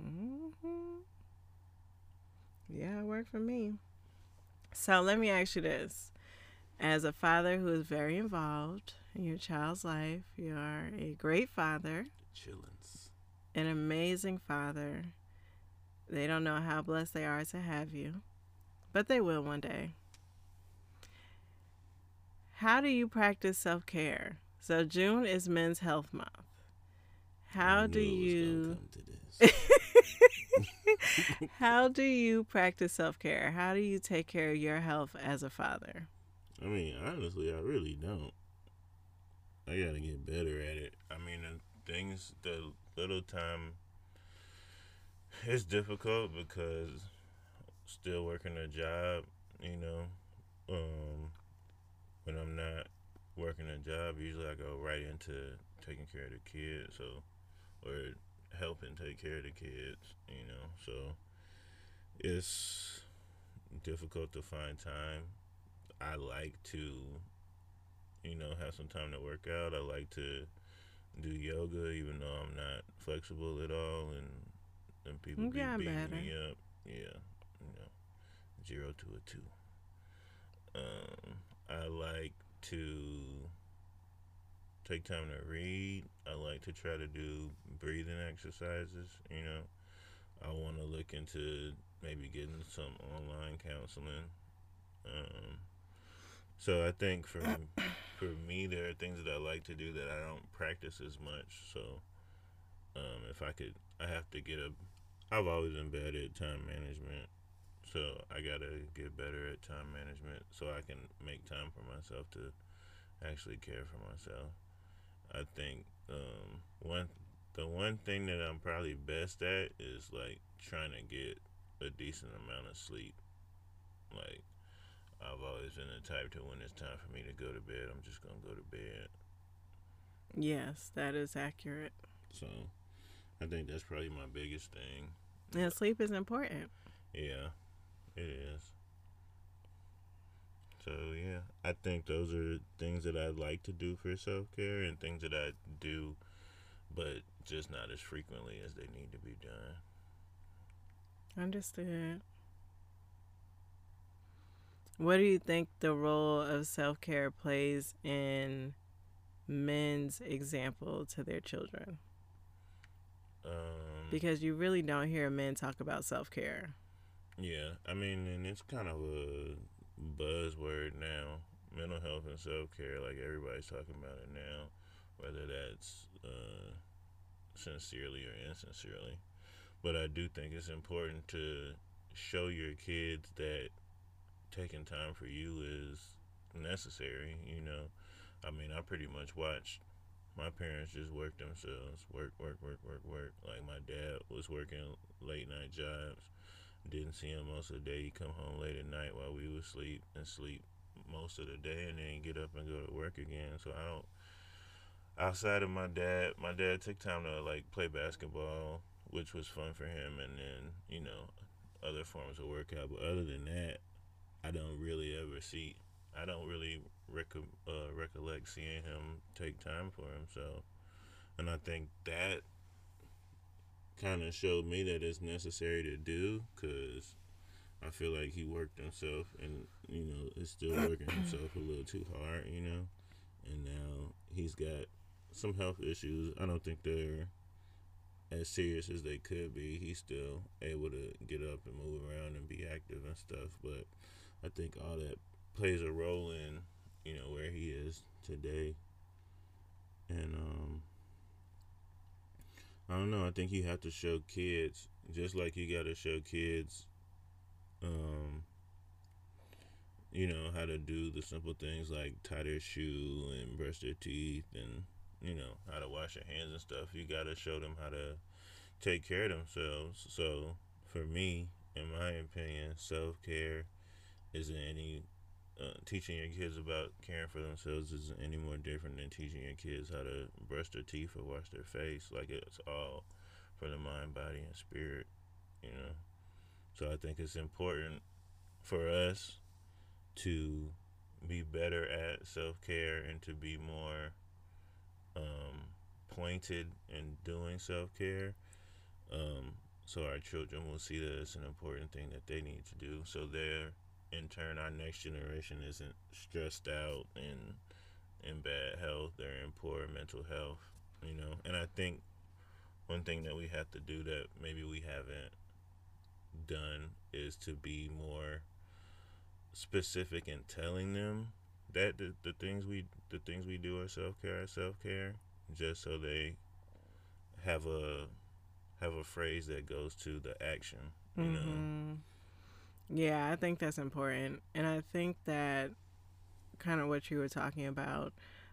Mm-hmm. Yeah, it worked for me. So let me ask you this. As a father who is very involved in your child's life, you are a great father. Chillins. An amazing father. They don't know how blessed they are to have you, but they will one day how do you practice self care? So June is Men's Health Month. How do you How do you practice self care? How do you take care of your health as a father? I mean, honestly, I really don't. I gotta get better at it. I mean, the things, the little time, it's difficult because still working a job, you know. Um, when I'm not working a job, usually I go right into taking care of the kids, so or helping take care of the kids, you know. So it's difficult to find time. I like to, you know, have some time to work out. I like to do yoga, even though I'm not flexible at all, and and people be beating better. me up. Yeah, you know, zero to a two. Um, I like to take time to read. I like to try to do breathing exercises. You know, I want to look into maybe getting some online counseling. Um, so I think for for me, there are things that I like to do that I don't practice as much. So um, if I could, I have to get a. I've always been bad at time management, so I gotta get better at time management so I can make time for myself to actually care for myself. I think um, one the one thing that I'm probably best at is like trying to get a decent amount of sleep. Like I've always been the type to when it's time for me to go to bed, I'm just gonna go to bed. Yes, that is accurate. So I think that's probably my biggest thing. Yeah, sleep is important. Yeah, it is. So yeah, I think those are things that I like to do for self care and things that I do, but just not as frequently as they need to be done. Understood. What do you think the role of self care plays in men's example to their children? Um, Because you really don't hear men talk about self care. Yeah, I mean, and it's kind of a buzzword now. Mental health and self care, like everybody's talking about it now, whether that's uh, sincerely or insincerely. But I do think it's important to show your kids that taking time for you is necessary. You know, I mean, I pretty much watched my parents just work themselves, work, work, work, work, work. Like my dad was working late night jobs. Didn't see him most of the day. He'd come home late at night while we would sleep and sleep most of the day, and then get up and go to work again. So I don't. Outside of my dad, my dad took time to like play basketball, which was fun for him, and then you know other forms of workout. But other than that, I don't really ever see. I don't really uh, recollect seeing him take time for himself, and I think that kind of showed me that it's necessary to do because I feel like he worked himself and you know is still working himself a little too hard, you know, and now he's got some health issues. I don't think they're as serious as they could be. He's still able to get up and move around and be active and stuff, but I think all that plays a role in you know where he is today. And um I don't know, I think you have to show kids just like you got to show kids um you know how to do the simple things like tie their shoe and brush their teeth and you know how to wash their hands and stuff. You got to show them how to take care of themselves. So for me in my opinion self-care isn't any uh, teaching your kids about caring for themselves isn't any more different than teaching your kids how to brush their teeth or wash their face. Like it's all for the mind body and spirit you know? So i think it's important for us to be better at self-care and to be more um, pointed in doing self-care. Um, so our children will see that it's an important thing that they need to do. So they're in turn our next generation isn't stressed out and in bad health they're in poor mental health you know and i think one thing that we have to do that maybe we haven't done is to be more specific in telling them that the, the things we the things we do are self-care are self-care just so they have a have a phrase that goes to the action you know Mhm. Yeah, I think that's important. And I think that kind of what you were talking about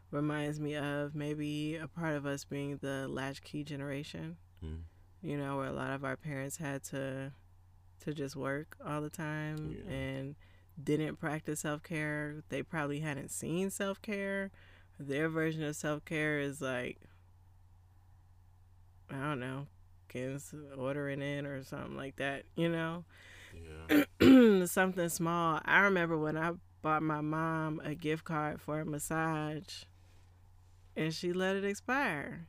reminds me of maybe a part of us being the latchkey generation. Mm. You know, where a lot of our parents had to to just work all the time Yeah. and didn't practice self-care. They probably hadn't seen self-care. Their version of self-care is like I don't know, getting ordering in or something like that, you know? something small. I remember when I bought my mom a gift card for a massage and she let it expire.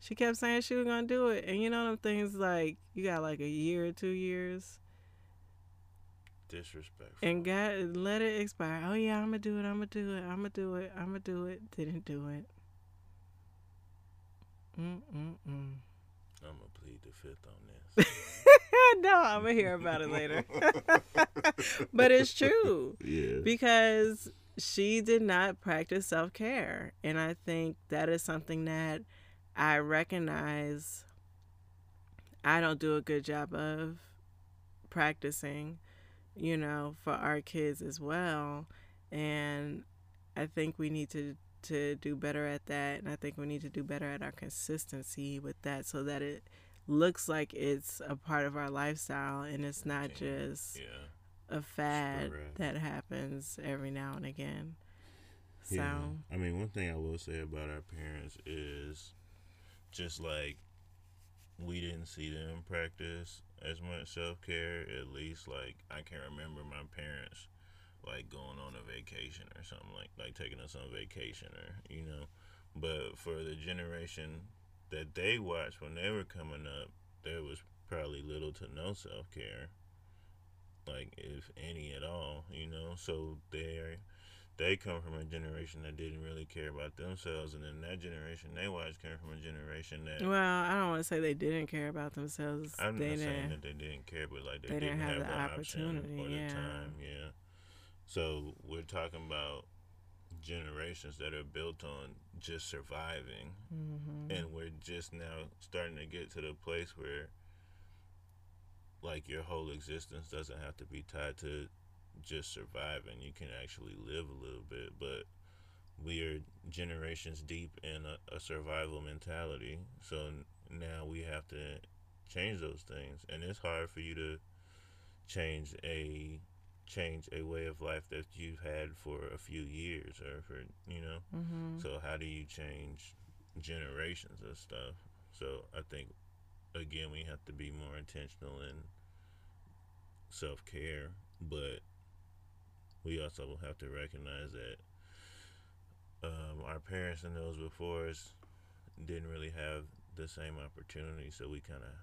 She kept saying she was gonna do it, and you know them things like you got like a year or two years, Disrespectful. and God let it expire. Oh yeah, I'm gonna do it. I'm gonna do it. I'm gonna do it. I'm gonna do it. Didn't do it. Mm mm mm. I'm gonna plead the fifth on this. no, I'm gonna hear about it later. but it's true yeah. because she did not practice self care. And I think that is something that I recognize I don't do a good job of practicing, you know, for our kids as well. And I think we need to to do better at that and I think we need to do better at our consistency with that so that it looks like it's a part of our lifestyle and it's not just Yeah. a fad that happens every now and again. So, Yeah. I mean, one thing I will say about our parents is just like we didn't see them practice as much self care. At least, like I can't remember my parents like going on a vacation or something like like taking us on vacation or you know. But for the generation that they watched when they were coming up, there was probably little to no self care, like if any at all, you know. So they're they come from a generation that didn't really care about themselves, and then that generation they watched came from a generation that well, I don't want to say they didn't care about themselves. I'm they not saying that they didn't care, but like they, they didn't, didn't have have, the the, option opportunity, or the yeah. time, yeah. So we're talking about generations that are built on just surviving, hmm and we're just now starting to get to the place where like your whole existence doesn't have to be tied to just surviving. You can actually live a little bit but we are generations deep in a, a survival mentality. So n- now we have to change those things. And it's hard for you to change a change a way of life that you've had for a few years or for you know hmm so how do you change generations of stuff? So I think again we have to be more intentional in self care, but we also have to recognize that um, our parents and those before us didn't really have the same opportunity, so we kind of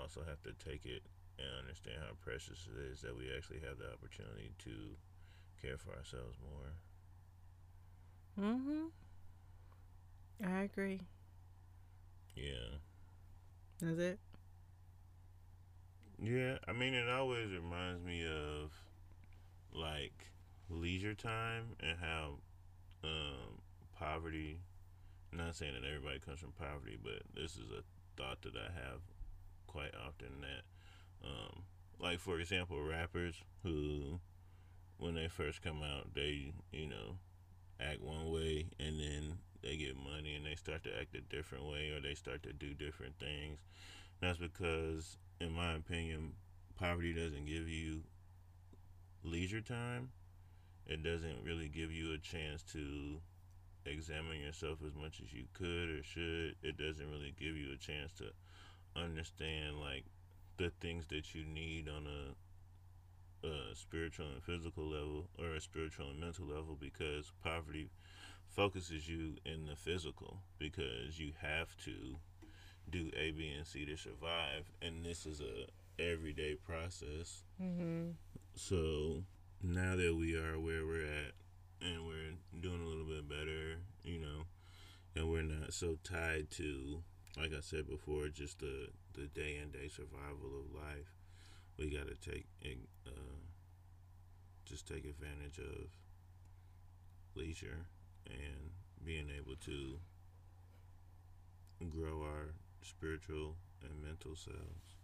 also have to take it and understand how precious it is that we actually have the opportunity to care for ourselves more. hmm I agree. Yeah. That's it. Yeah, I mean, it always reminds me of like leisure time and how um, poverty. Not saying that everybody comes from poverty, but this is a thought that I have quite often. That, um, like for example, rappers who, when they first come out, they you know act one way, and then they get money and they start to act a different way, or they start to do different things. That's because, in my opinion, poverty doesn't give you leisure time. It doesn't really give you a chance to examine yourself as much as you could or should. It doesn't really give you a chance to understand like the things that you need on a, a spiritual and physical level or a spiritual and mental level because poverty focuses you in the physical because you have to do A, B, and C to survive, and this is a everyday process. Mm-hmm. So now that we are where we're at, and we're doing a little bit better, you know, and we're not so tied to, like I said before, just the the day and day survival of life. We got to take uh, just take advantage of leisure and being able to grow our spiritual and mental selves.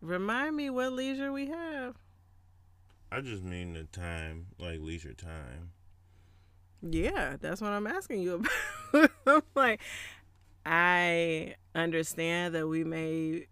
Remind me what leisure we have. I just mean the time, like leisure time. Yeah, that's what I'm asking you about. I'm like, I understand that we may,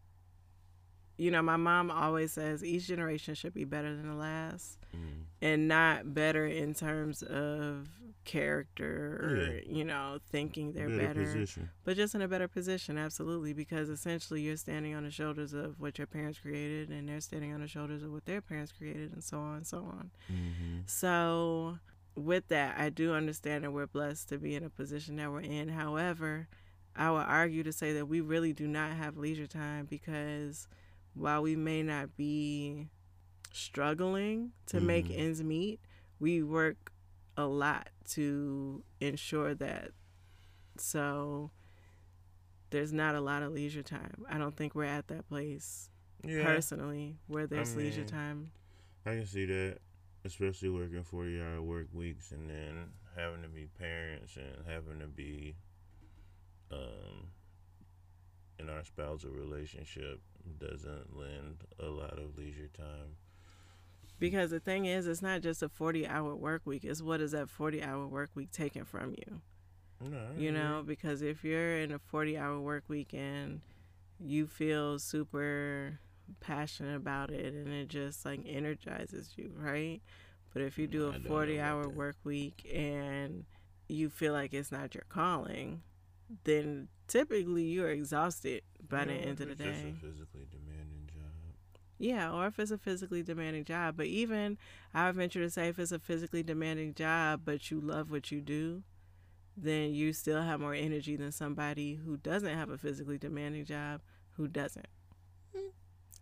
you know, my mom always says each generation should be better than the last, Mm. and not better in terms of character or, you know, thinking they're better, position. but just in a better position, absolutely, because essentially you're standing on the shoulders of what your parents created, and they're standing on the shoulders of what their parents created, and so on and so on. Mm-hmm. So, with that, I do understand that we're blessed to be in a position that we're in. However, I would argue to say that we really do not have leisure time because while we may not be struggling to mm-hmm. make ends meet, we work a lot to ensure that. So there's not a lot of leisure time. I don't think we're at that place yeah. personally where there's I mean, leisure time. I can see that, especially working 40 hour work weeks and then having to be parents and having to be um, in our spousal relationship doesn't lend a lot of leisure time. Because the thing is, it's not just a 40 hour work week, it's what is that 40 hour work week taken from you? No, you know, because if you're in a 40 hour work week and you feel super passionate about it and it just like energizes you, right? But if you do a 40 hour work week and you feel like it's not your calling, then typically you're exhausted by yeah, the end of the day. physically demanding job. Yeah, or if it's a physically demanding job. But even I would venture to say if it's a physically demanding job but you love what you do, then you still have more energy than somebody who doesn't have a physically demanding job who doesn't.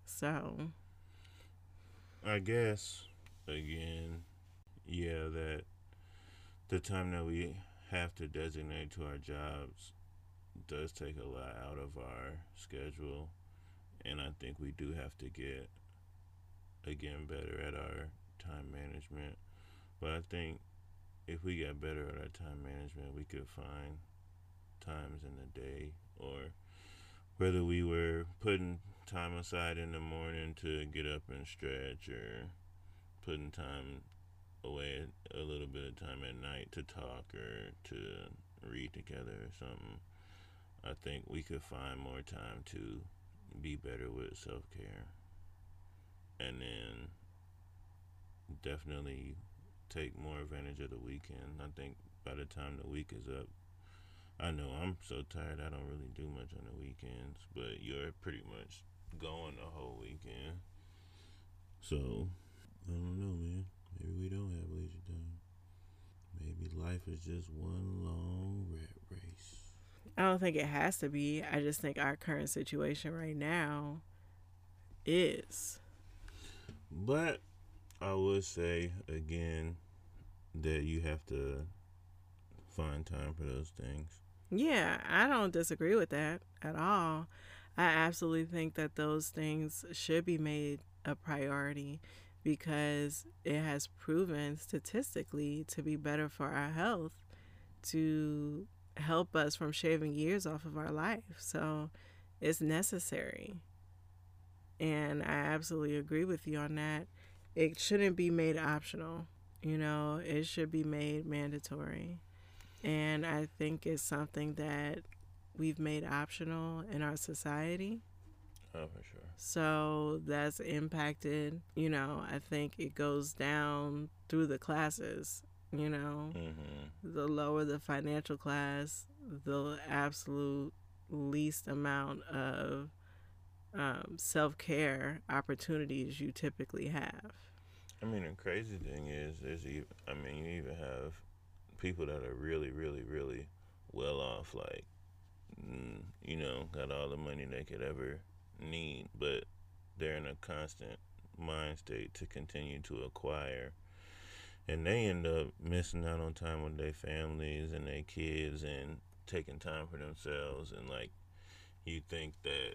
So I guess again, yeah, that the time that we have to designate to our jobs does take a lot out of our schedule and I think we do have to get again better at our time management. But I think if we got better at our time management, we could find times in the day or whether we were putting time aside in the morning to get up and stretch or putting time away a little bit of time at night to talk or to read together or something i think we could find more time to be better with self-care and then definitely take more advantage of the weekend i think by the time the week is up I know I'm so tired I don't really do much on the weekends, but you're pretty much going the whole weekend. So, I don't know, man. Maybe we don't have leisure time. Maybe life is just one long rat race. I don't think it has to be. I just think our current situation right now is. But I would say again that you have to find time for those things. Yeah, I don't disagree with that at all. I absolutely think that those things should be made a priority because it has proven statistically to be better for our health to help us from shaving years off of our life. So it's necessary. And I absolutely agree with you on that. It shouldn't be made optional. You know, it should be made mandatory. And I think it's something that we've made optional in our society. Oh, for sure. So that's impacted, you know, I think it goes down through the classes, you know. Mm-hmm. The lower the financial class, the absolute least amount of um, self care opportunities you typically have. I mean, the crazy thing is, there's even, I mean, you even have people that are really, really, really well off, like, mm, you know, got all the money they could ever need, but they're in a constant mind state to continue to acquire. And they end up missing out on time with their families and their kids and taking time for themselves. And, like, you think that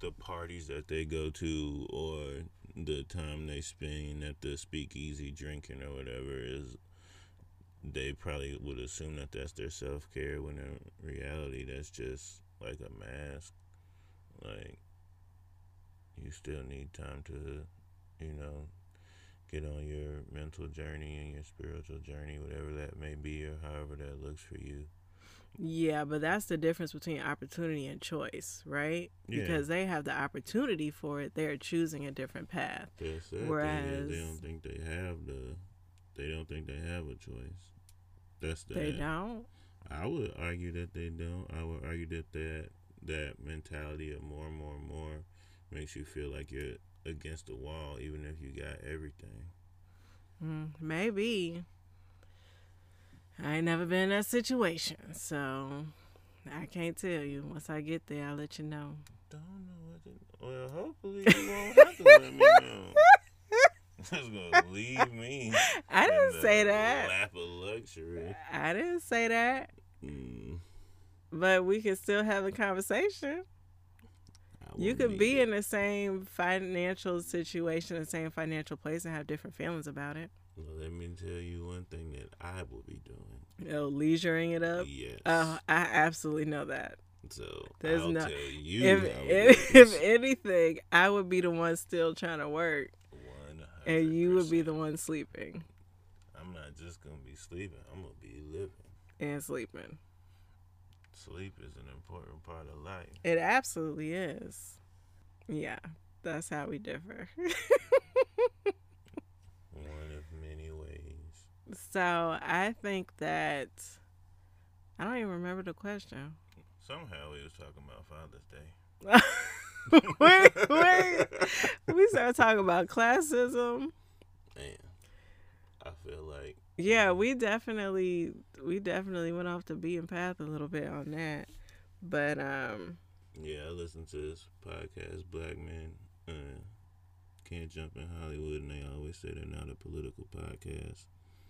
the parties that they go to or the time they spend at the speakeasy drinking or whatever is they probably would assume that that's their self care when in reality that's just like a mask. Like you still need time to, you know, get on your mental journey and your spiritual journey, whatever that may be or however that looks for you. Yeah, but that's the difference between opportunity and choice, right? Yeah. Because they have the opportunity for it, they're choosing a different path. Whereas they don't think they have the they don't think they have a choice. That's the they don't. I would argue that they don't. I would argue that that that mentality of more and more and more makes you feel like you're against the wall, even if you got everything. Mm, maybe. I ain't never been in that situation, so I can't tell you. Once I get there, I'll let you know. Don't know what to. Well, hopefully you won't have to let me know. Just gonna leave me. I didn't say that. Lap of luxury. I didn't say that. Mm, But we can still have a conversation. You could be it. in the same financial situation, the same financial place, and have different feelings about it. Well, let me tell you one thing that I will be doing. Know, leisuring it up. Yes. Oh, I absolutely know that. so there's I'll no- tell you If, if if anything, I would be the one still trying to work, and you would be the one sleeping I'm not just gonna be sleeping. I'm gonna be living. and sleeping. Sleep is an important part of life. It absolutely is. Yeah, that's how we differ. One of many ways. so I think that I don't even remember the question. Somehow we was talking about Father's Day. wait, wait. We started talking about classism. Man, I feel like Yeah, we definitely we definitely went off the beaten path a little bit on that. But um yeah, I listen to this podcast, Black Men uh, Can't Jump in Hollywood, and they always say they're not a political podcast.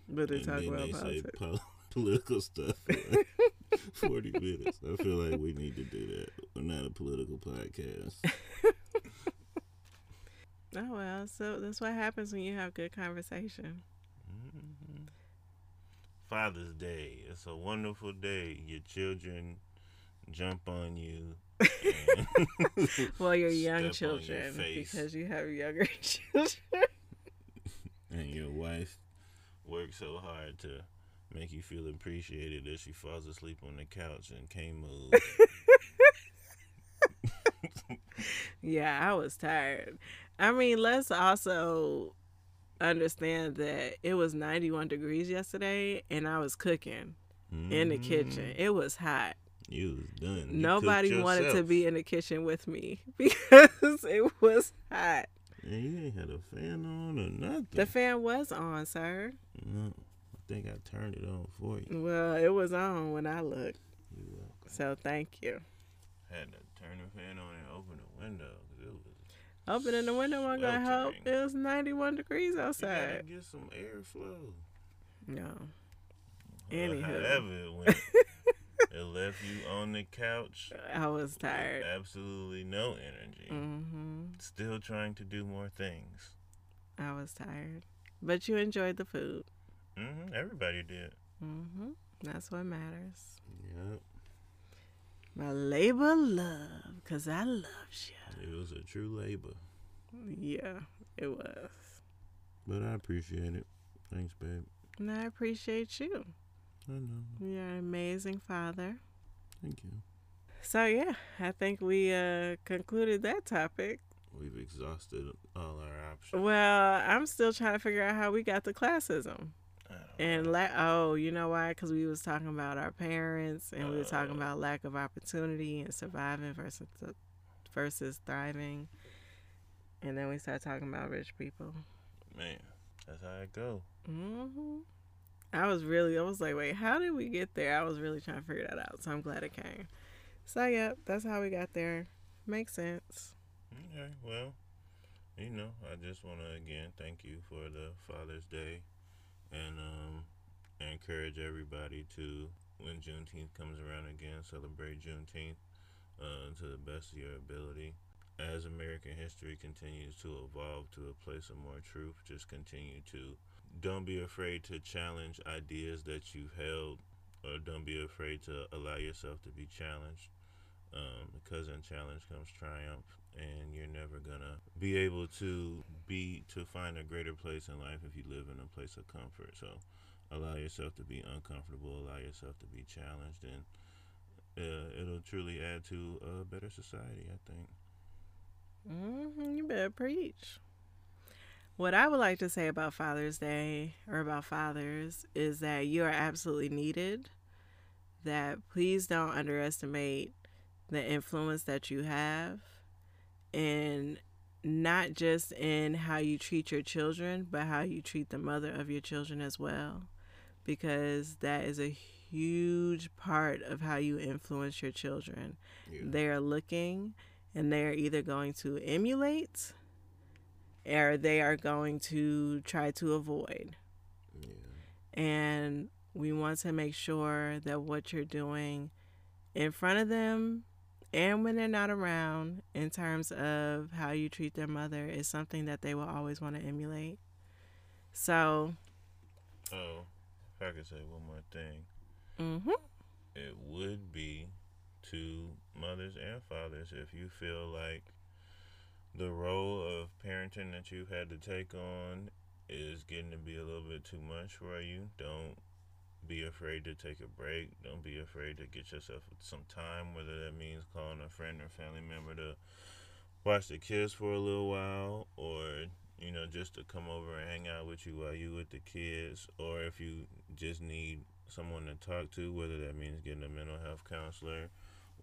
but they and talk about they say politics. pol- political stuff for like 40 minutes. I feel like we need to do that. We're not a political podcast. Oh well, so that's what happens when you have good conversation. Father's Day. It's a wonderful day. Your children jump on you. Well, your young on your children because you have younger children. and your wife works so hard to make you feel appreciated that she falls asleep on the couch and can't move. yeah, I was tired. I mean, let's also understand that it was 91 degrees yesterday and I was cooking in the kitchen. Mm, It was hot. You was done. You Nobody wanted to be in the kitchen with me because it was hot. And you ain't had a fan on or nothing. The fan was on, sir. no, I think I turned it on for you. Well, it was on when I looked. So thank you. I had to turn the fan on and open the window 'cause it was. Opening the window wasn't gonna help. It was 91 degrees outside. get some airflow. No. Anywho. however it went, it left you on the couch. I was tired. Absolutely no energy. Mm-hmm. Still trying to do more things. I was tired. But you enjoyed the food. Mm-hmm. Everybody did. Mm-hmm. That's what matters. Yep. My labor love, because I love you. It was a true labor. Yeah, it was. But I appreciate it. Thanks, babe. And I appreciate you. I know. You're an amazing father. Thank you. So, yeah, I think we uh, concluded that topic. We've exhausted all our options. Well, I'm still trying to figure out how we got to classism. And la- oh, you know why? Because we was talking about our parents, and we were talking Uh. about lack of opportunity and surviving versus th- versus thriving. And then we started talking about rich people. man, that's how it go. hmm I was really, I was like, wait, how did we get there? I was really trying to figure that out. So I'm glad it came. So yeah, that's how we got there. Makes sense. Okay, well, you know, I just want to again thank you for the Father's Day, and um, encourage everybody to, when Juneteenth comes around again, celebrate Juneteenth uh, to the best of your ability. As American history continues to evolve to a place of more truth, just continue to don't be afraid to challenge ideas that you've held, or don't be afraid to allow yourself to be challenged. Um, because in challenge comes triumph, and you're never gonna be able to be to find a greater place in life if you live in a place of comfort. So allow yourself to be uncomfortable, allow yourself to be challenged, and uh, it'll truly add to a better society. I think. hmm you better preach. What I would like to say about Father's Day or about fathers is that you are absolutely needed. That please don't underestimate the influence that you have, and not just in how you treat your children, but how you treat the mother of your children as well. because that is a huge part of how you influence your children. Yeah. They are looking and they are either going to emulate or they are going to try to avoid. Yeah. And we want to make sure that what you're doing in front of them and when they're not around, in terms of how you treat their mother, is something that they will always want to emulate. So, Oh, if I could say one more thing, hmm it would be to mothers and fathers if you feel like the role of parenting that you've had to take on is getting to be a little bit too much for you. Don't be afraid to take a break. Don't be afraid to get yourself some time, whether that means calling a friend or family member to watch the kids for a little while or you know just to come over and hang out with you while you with the kids or if you just need someone to talk to whether that means getting a mental health counselor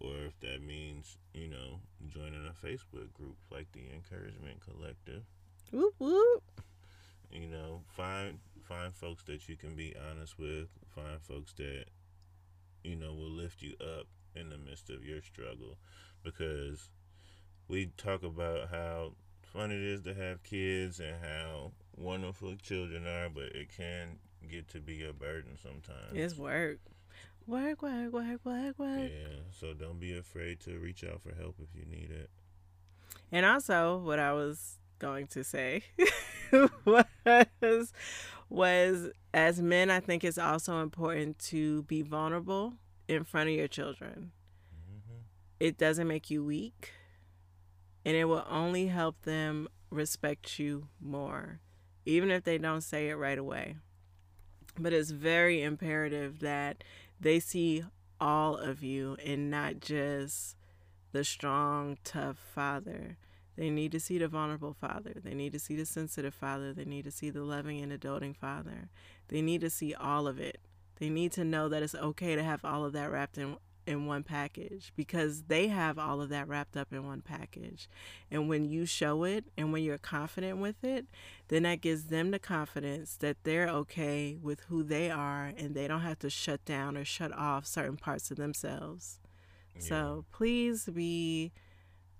or if that means you know joining a facebook group like the encouragement collective whoop whoop. you know find find folks that you can be honest with find folks that you know will lift you up in the midst of your struggle because we talk about how fun it is to have kids and how wonderful children are but it can get to be a burden sometimes It's work. Work, work, work, work, work. yeah so don't be afraid to reach out for help if you need it And also, what I was going to say was, was as men, I think it's also important to be vulnerable in front of your children. hmm It doesn't make you weak, and it will only help them respect you more, even if they don't say it right away. But it's very imperative that they see all of you and not just the strong, tough father. They need to see the vulnerable father. They need to see the sensitive father. They need to see the loving and adulting father. They need to see all of it. They need to know that it's okay to have all of that wrapped in in one package because they have all of that wrapped up in one package. And when you show it and when you're confident with it, then that gives them the confidence that they're okay with who they are and they don't have to shut down or shut off certain parts of themselves. So please be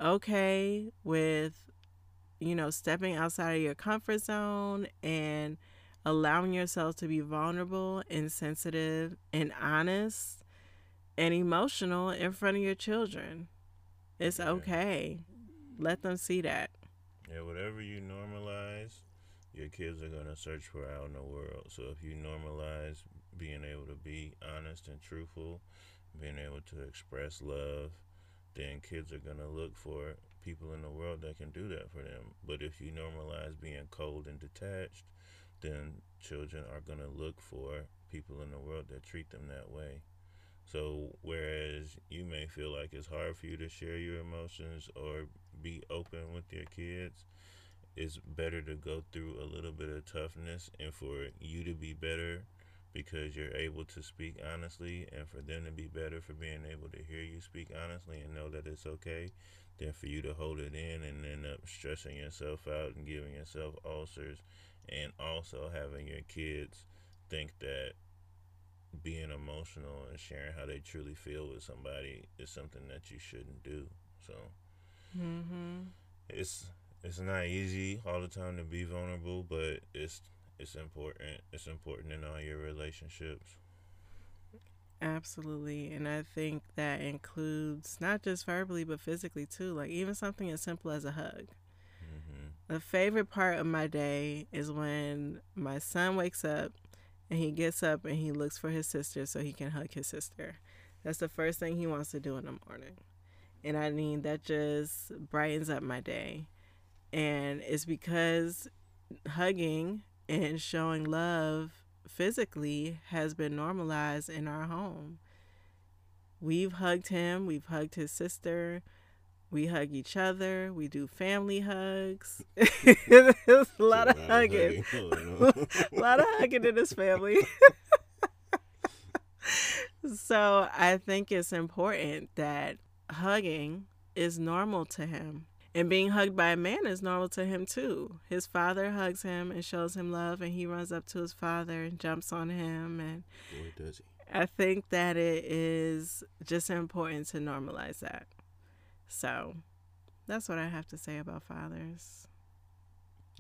okay with, you know, stepping outside of your comfort zone and allowing yourself to be vulnerable and sensitive and honest and emotional in front of your children. It's Yeah. okay. Let them see that. Yeah, whatever you normalize, your kids are gonna search for out in the world. So if you normalize being able to be honest and truthful, being able to express love, then kids are gonna look for people in the world that can do that for them. But if you normalize being cold and detached, then children are gonna look for people in the world that treat them that way. So whereas you may feel like it's hard for you to share your emotions or be open with your kids, it's better to go through a little bit of toughness and for you to be better because you're able to speak honestly and for them to be better for being able to hear you speak honestly and know that it's okay than for you to hold it in and end up stressing yourself out and giving yourself ulcers and also having your kids think that being emotional and sharing how they truly feel with somebody is something that you shouldn't do. So Mm-hmm. it's it's not easy all the time to be vulnerable, but it's it's important. It's important in all your relationships. Absolutely. And I think that includes not just verbally, but physically too. Like even something as simple as a hug. Mm-hmm. The favorite part of my day is when my son wakes up and he gets up and he looks for his sister so he can hug his sister. That's the first thing he wants to do in the morning. And I mean, that just brightens up my day. And it's because hugging and showing love physically has been normalized in our home. We've hugged him, we've hugged his sister, we hug each other, we do family hugs. There's a lot of hugging. a lot of hugging in this family. so I think it's important that hugging is normal to him. And being hugged by a man is normal to him too. His father hugs him and shows him love, and he runs up to his father and jumps on him. And Boy, does he. I think that it is just important to normalize that. So that's what I have to say about fathers.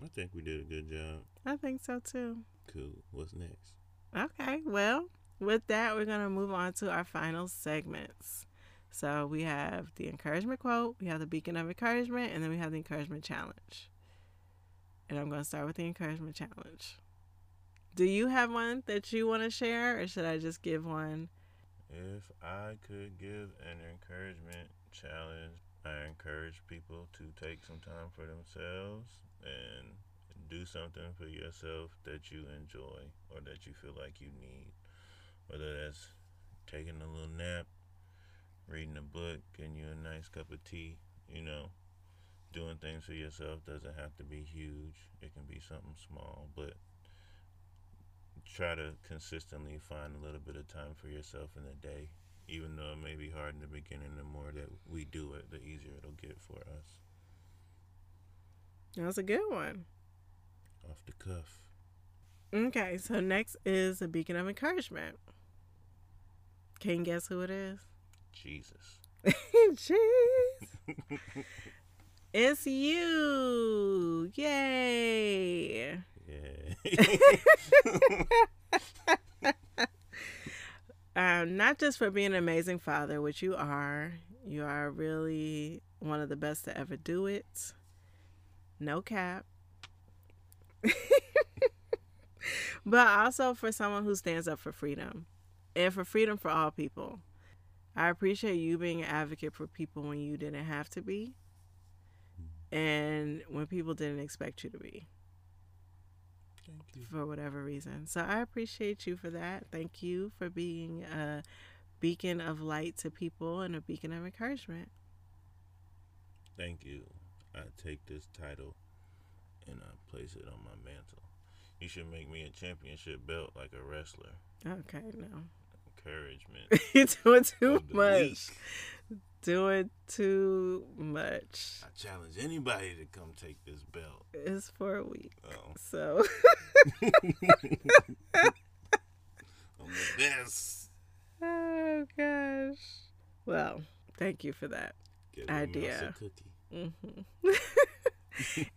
I think we did a good job. I think so too. Cool. What's next? Okay, well, with that, we're going to move on to our final segments. So we have the encouragement quote, we have the beacon of encouragement, and then we have the encouragement challenge. And I'm going to start with the encouragement challenge. Do you have one that you want to share, or should I just give one? If I could give an encouragement challenge, I encourage people to take some time for themselves and do something for yourself that you enjoy or that you feel like you need. Whether that's taking a little nap, reading a book, getting you a nice cup of tea, you know, doing things for yourself doesn't have to be huge. It can be something small, but try to consistently find a little bit of time for yourself in the day. Even though it may be hard in the beginning, the more that we do it, the easier it'll get for us. That was a good one. Off the cuff. Okay, so next is a beacon of encouragement. Can you guess who it is? Jesus. Jeez. it's you. Yay. Yeah. um, not just for being an amazing father, which you are. You are really one of the best to ever do it. No cap. but also for someone who stands up for freedom and for freedom for all people. I appreciate you being an advocate for people when you didn't have to be and when people didn't expect you to be Thank you. for whatever reason. So I appreciate you for that. Thank you for being a beacon of light to people and a beacon of encouragement. Thank you. I take this title and I place it on my mantle. You should make me a championship belt like a wrestler. Okay, no. Encouragement. You're doing too much. week. Doing too much. I challenge anybody to come take this belt. It's for a week. Oh, So I'm the best. Oh gosh. Well, thank you for that. Idea. a cookie. hmm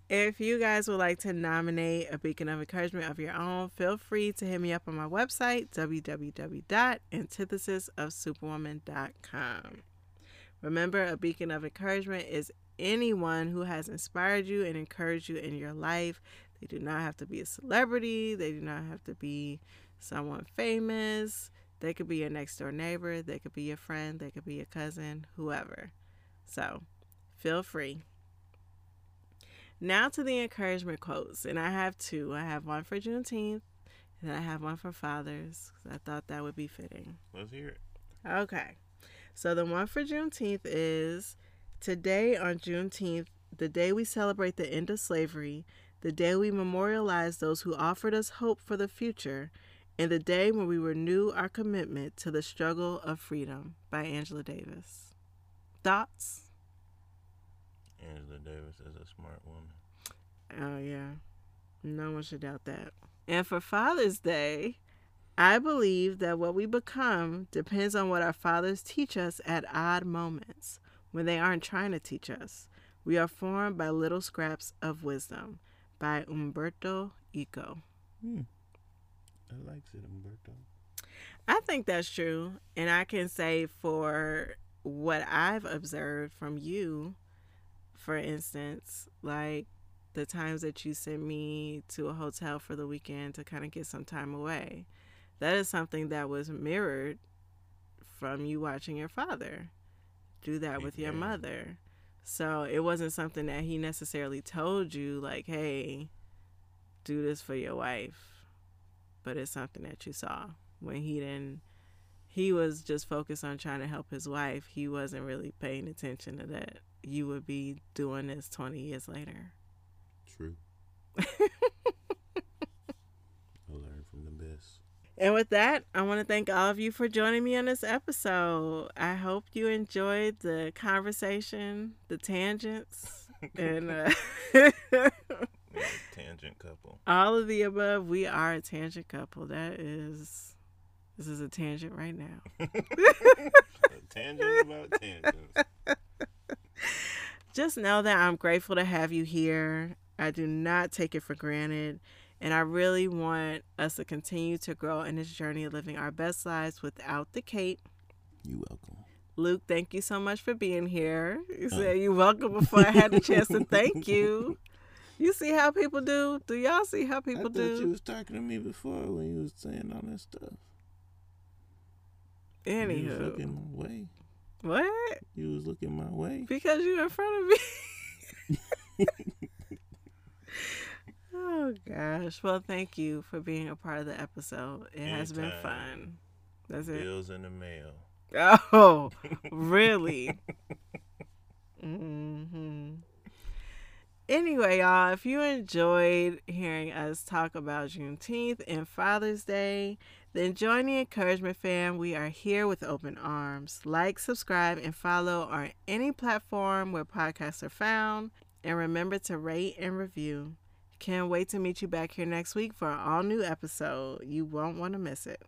if you guys would like to nominate a beacon of encouragement of your own, feel free to hit me up on my website, www.antithesisofsuperwoman.com. Remember, a beacon of encouragement is anyone who has inspired you and encouraged you in your life. They do not have to be a celebrity, they do not have to be someone famous. They could be your next door neighbor, they could be your friend, they could be your cousin, whoever. So, feel free. Now to the encouragement quotes, and I have two. I have one for Juneteenth, and I have one for Fathers. I thought that would be fitting. Let's hear it. Okay, so the one for Juneteenth is today on Juneteenth, the day we celebrate the end of slavery, the day we memorialize those who offered us hope for the future, and the day when we renew our commitment to the struggle of freedom. By Angela Davis. Thoughts? Angela Davis is a smart woman. Oh, yeah. No one should doubt that. And for Father's Day, I believe that what we become depends on what our fathers teach us at odd moments when they aren't trying to teach us. We are formed by little scraps of wisdom by Umberto Eco. Hmm. I likes it, Umberto. I think that's true. And I can say for what I've observed from you, for instance, like the times that you sent me to a hotel for the weekend to kind of get some time away, that is something that was mirrored from you watching your father do that with your mother. So it wasn't something that he necessarily told you, like, hey, do this for your wife. But it's something that you saw when he didn't, he was just focused on trying to help his wife. He wasn't really paying attention to that. You would be doing this 20 years later. True. I learned from the best. And with that, I want to thank all of you for joining me on this episode. I hope you enjoyed the conversation, the tangents, and uh, tangent couple. all of the above. We are a tangent couple. That is, this is a tangent right now. A tangent about tangents. Just know that I'm grateful to have you here. I do not take it for granted. And I really want us to continue to grow in this journey of living our best lives without the cape. You're welcome. Luke, thank you so much for being here. You oh. said you're welcome before I had the chance to thank you. You see how people do? Do y'all see how people I thought do? you was talking to me before when you was saying all that stuff. You Anywho, looking my way. What? You was looking my way. Because you were in front of me. oh gosh. Well, thank you for being a part of the episode. It has been fun. That's it. Bills in the mail. Oh, really? hmm Anyway, y'all, if you enjoyed hearing us talk about Juneteenth and Father's Day, then join the Encouragement Fam. We are here with open arms. Like, subscribe, and follow on any platform where podcasts are found. And remember to rate and review. Can't wait to meet you back here next week for an all new episode. You won't want to miss it.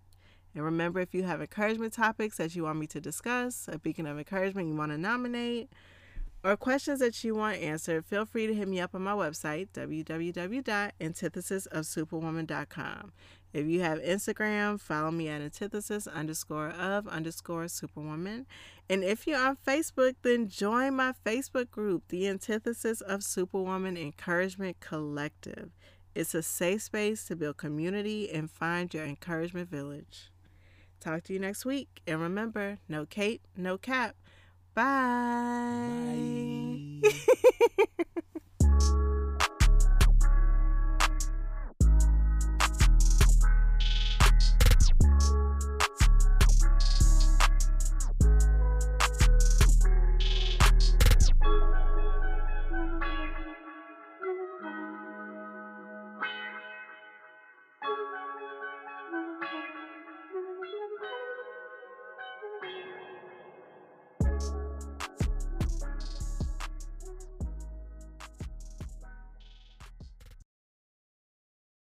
And remember, if you have encouragement topics that you want me to discuss, a beacon of encouragement you want to nominate, or questions that you want answered, feel free to hit me up on my website, www.antithesisofsuperwoman.com. If you have Instagram, follow me at antithesis underscore of underscore superwoman. And if you're on Facebook, then join my Facebook group, The Antithesis of Superwoman Encouragement Collective. It's a safe space to build community and find your encouragement village. Talk to you next week. And remember, no cape, no cap. Bye. Bye.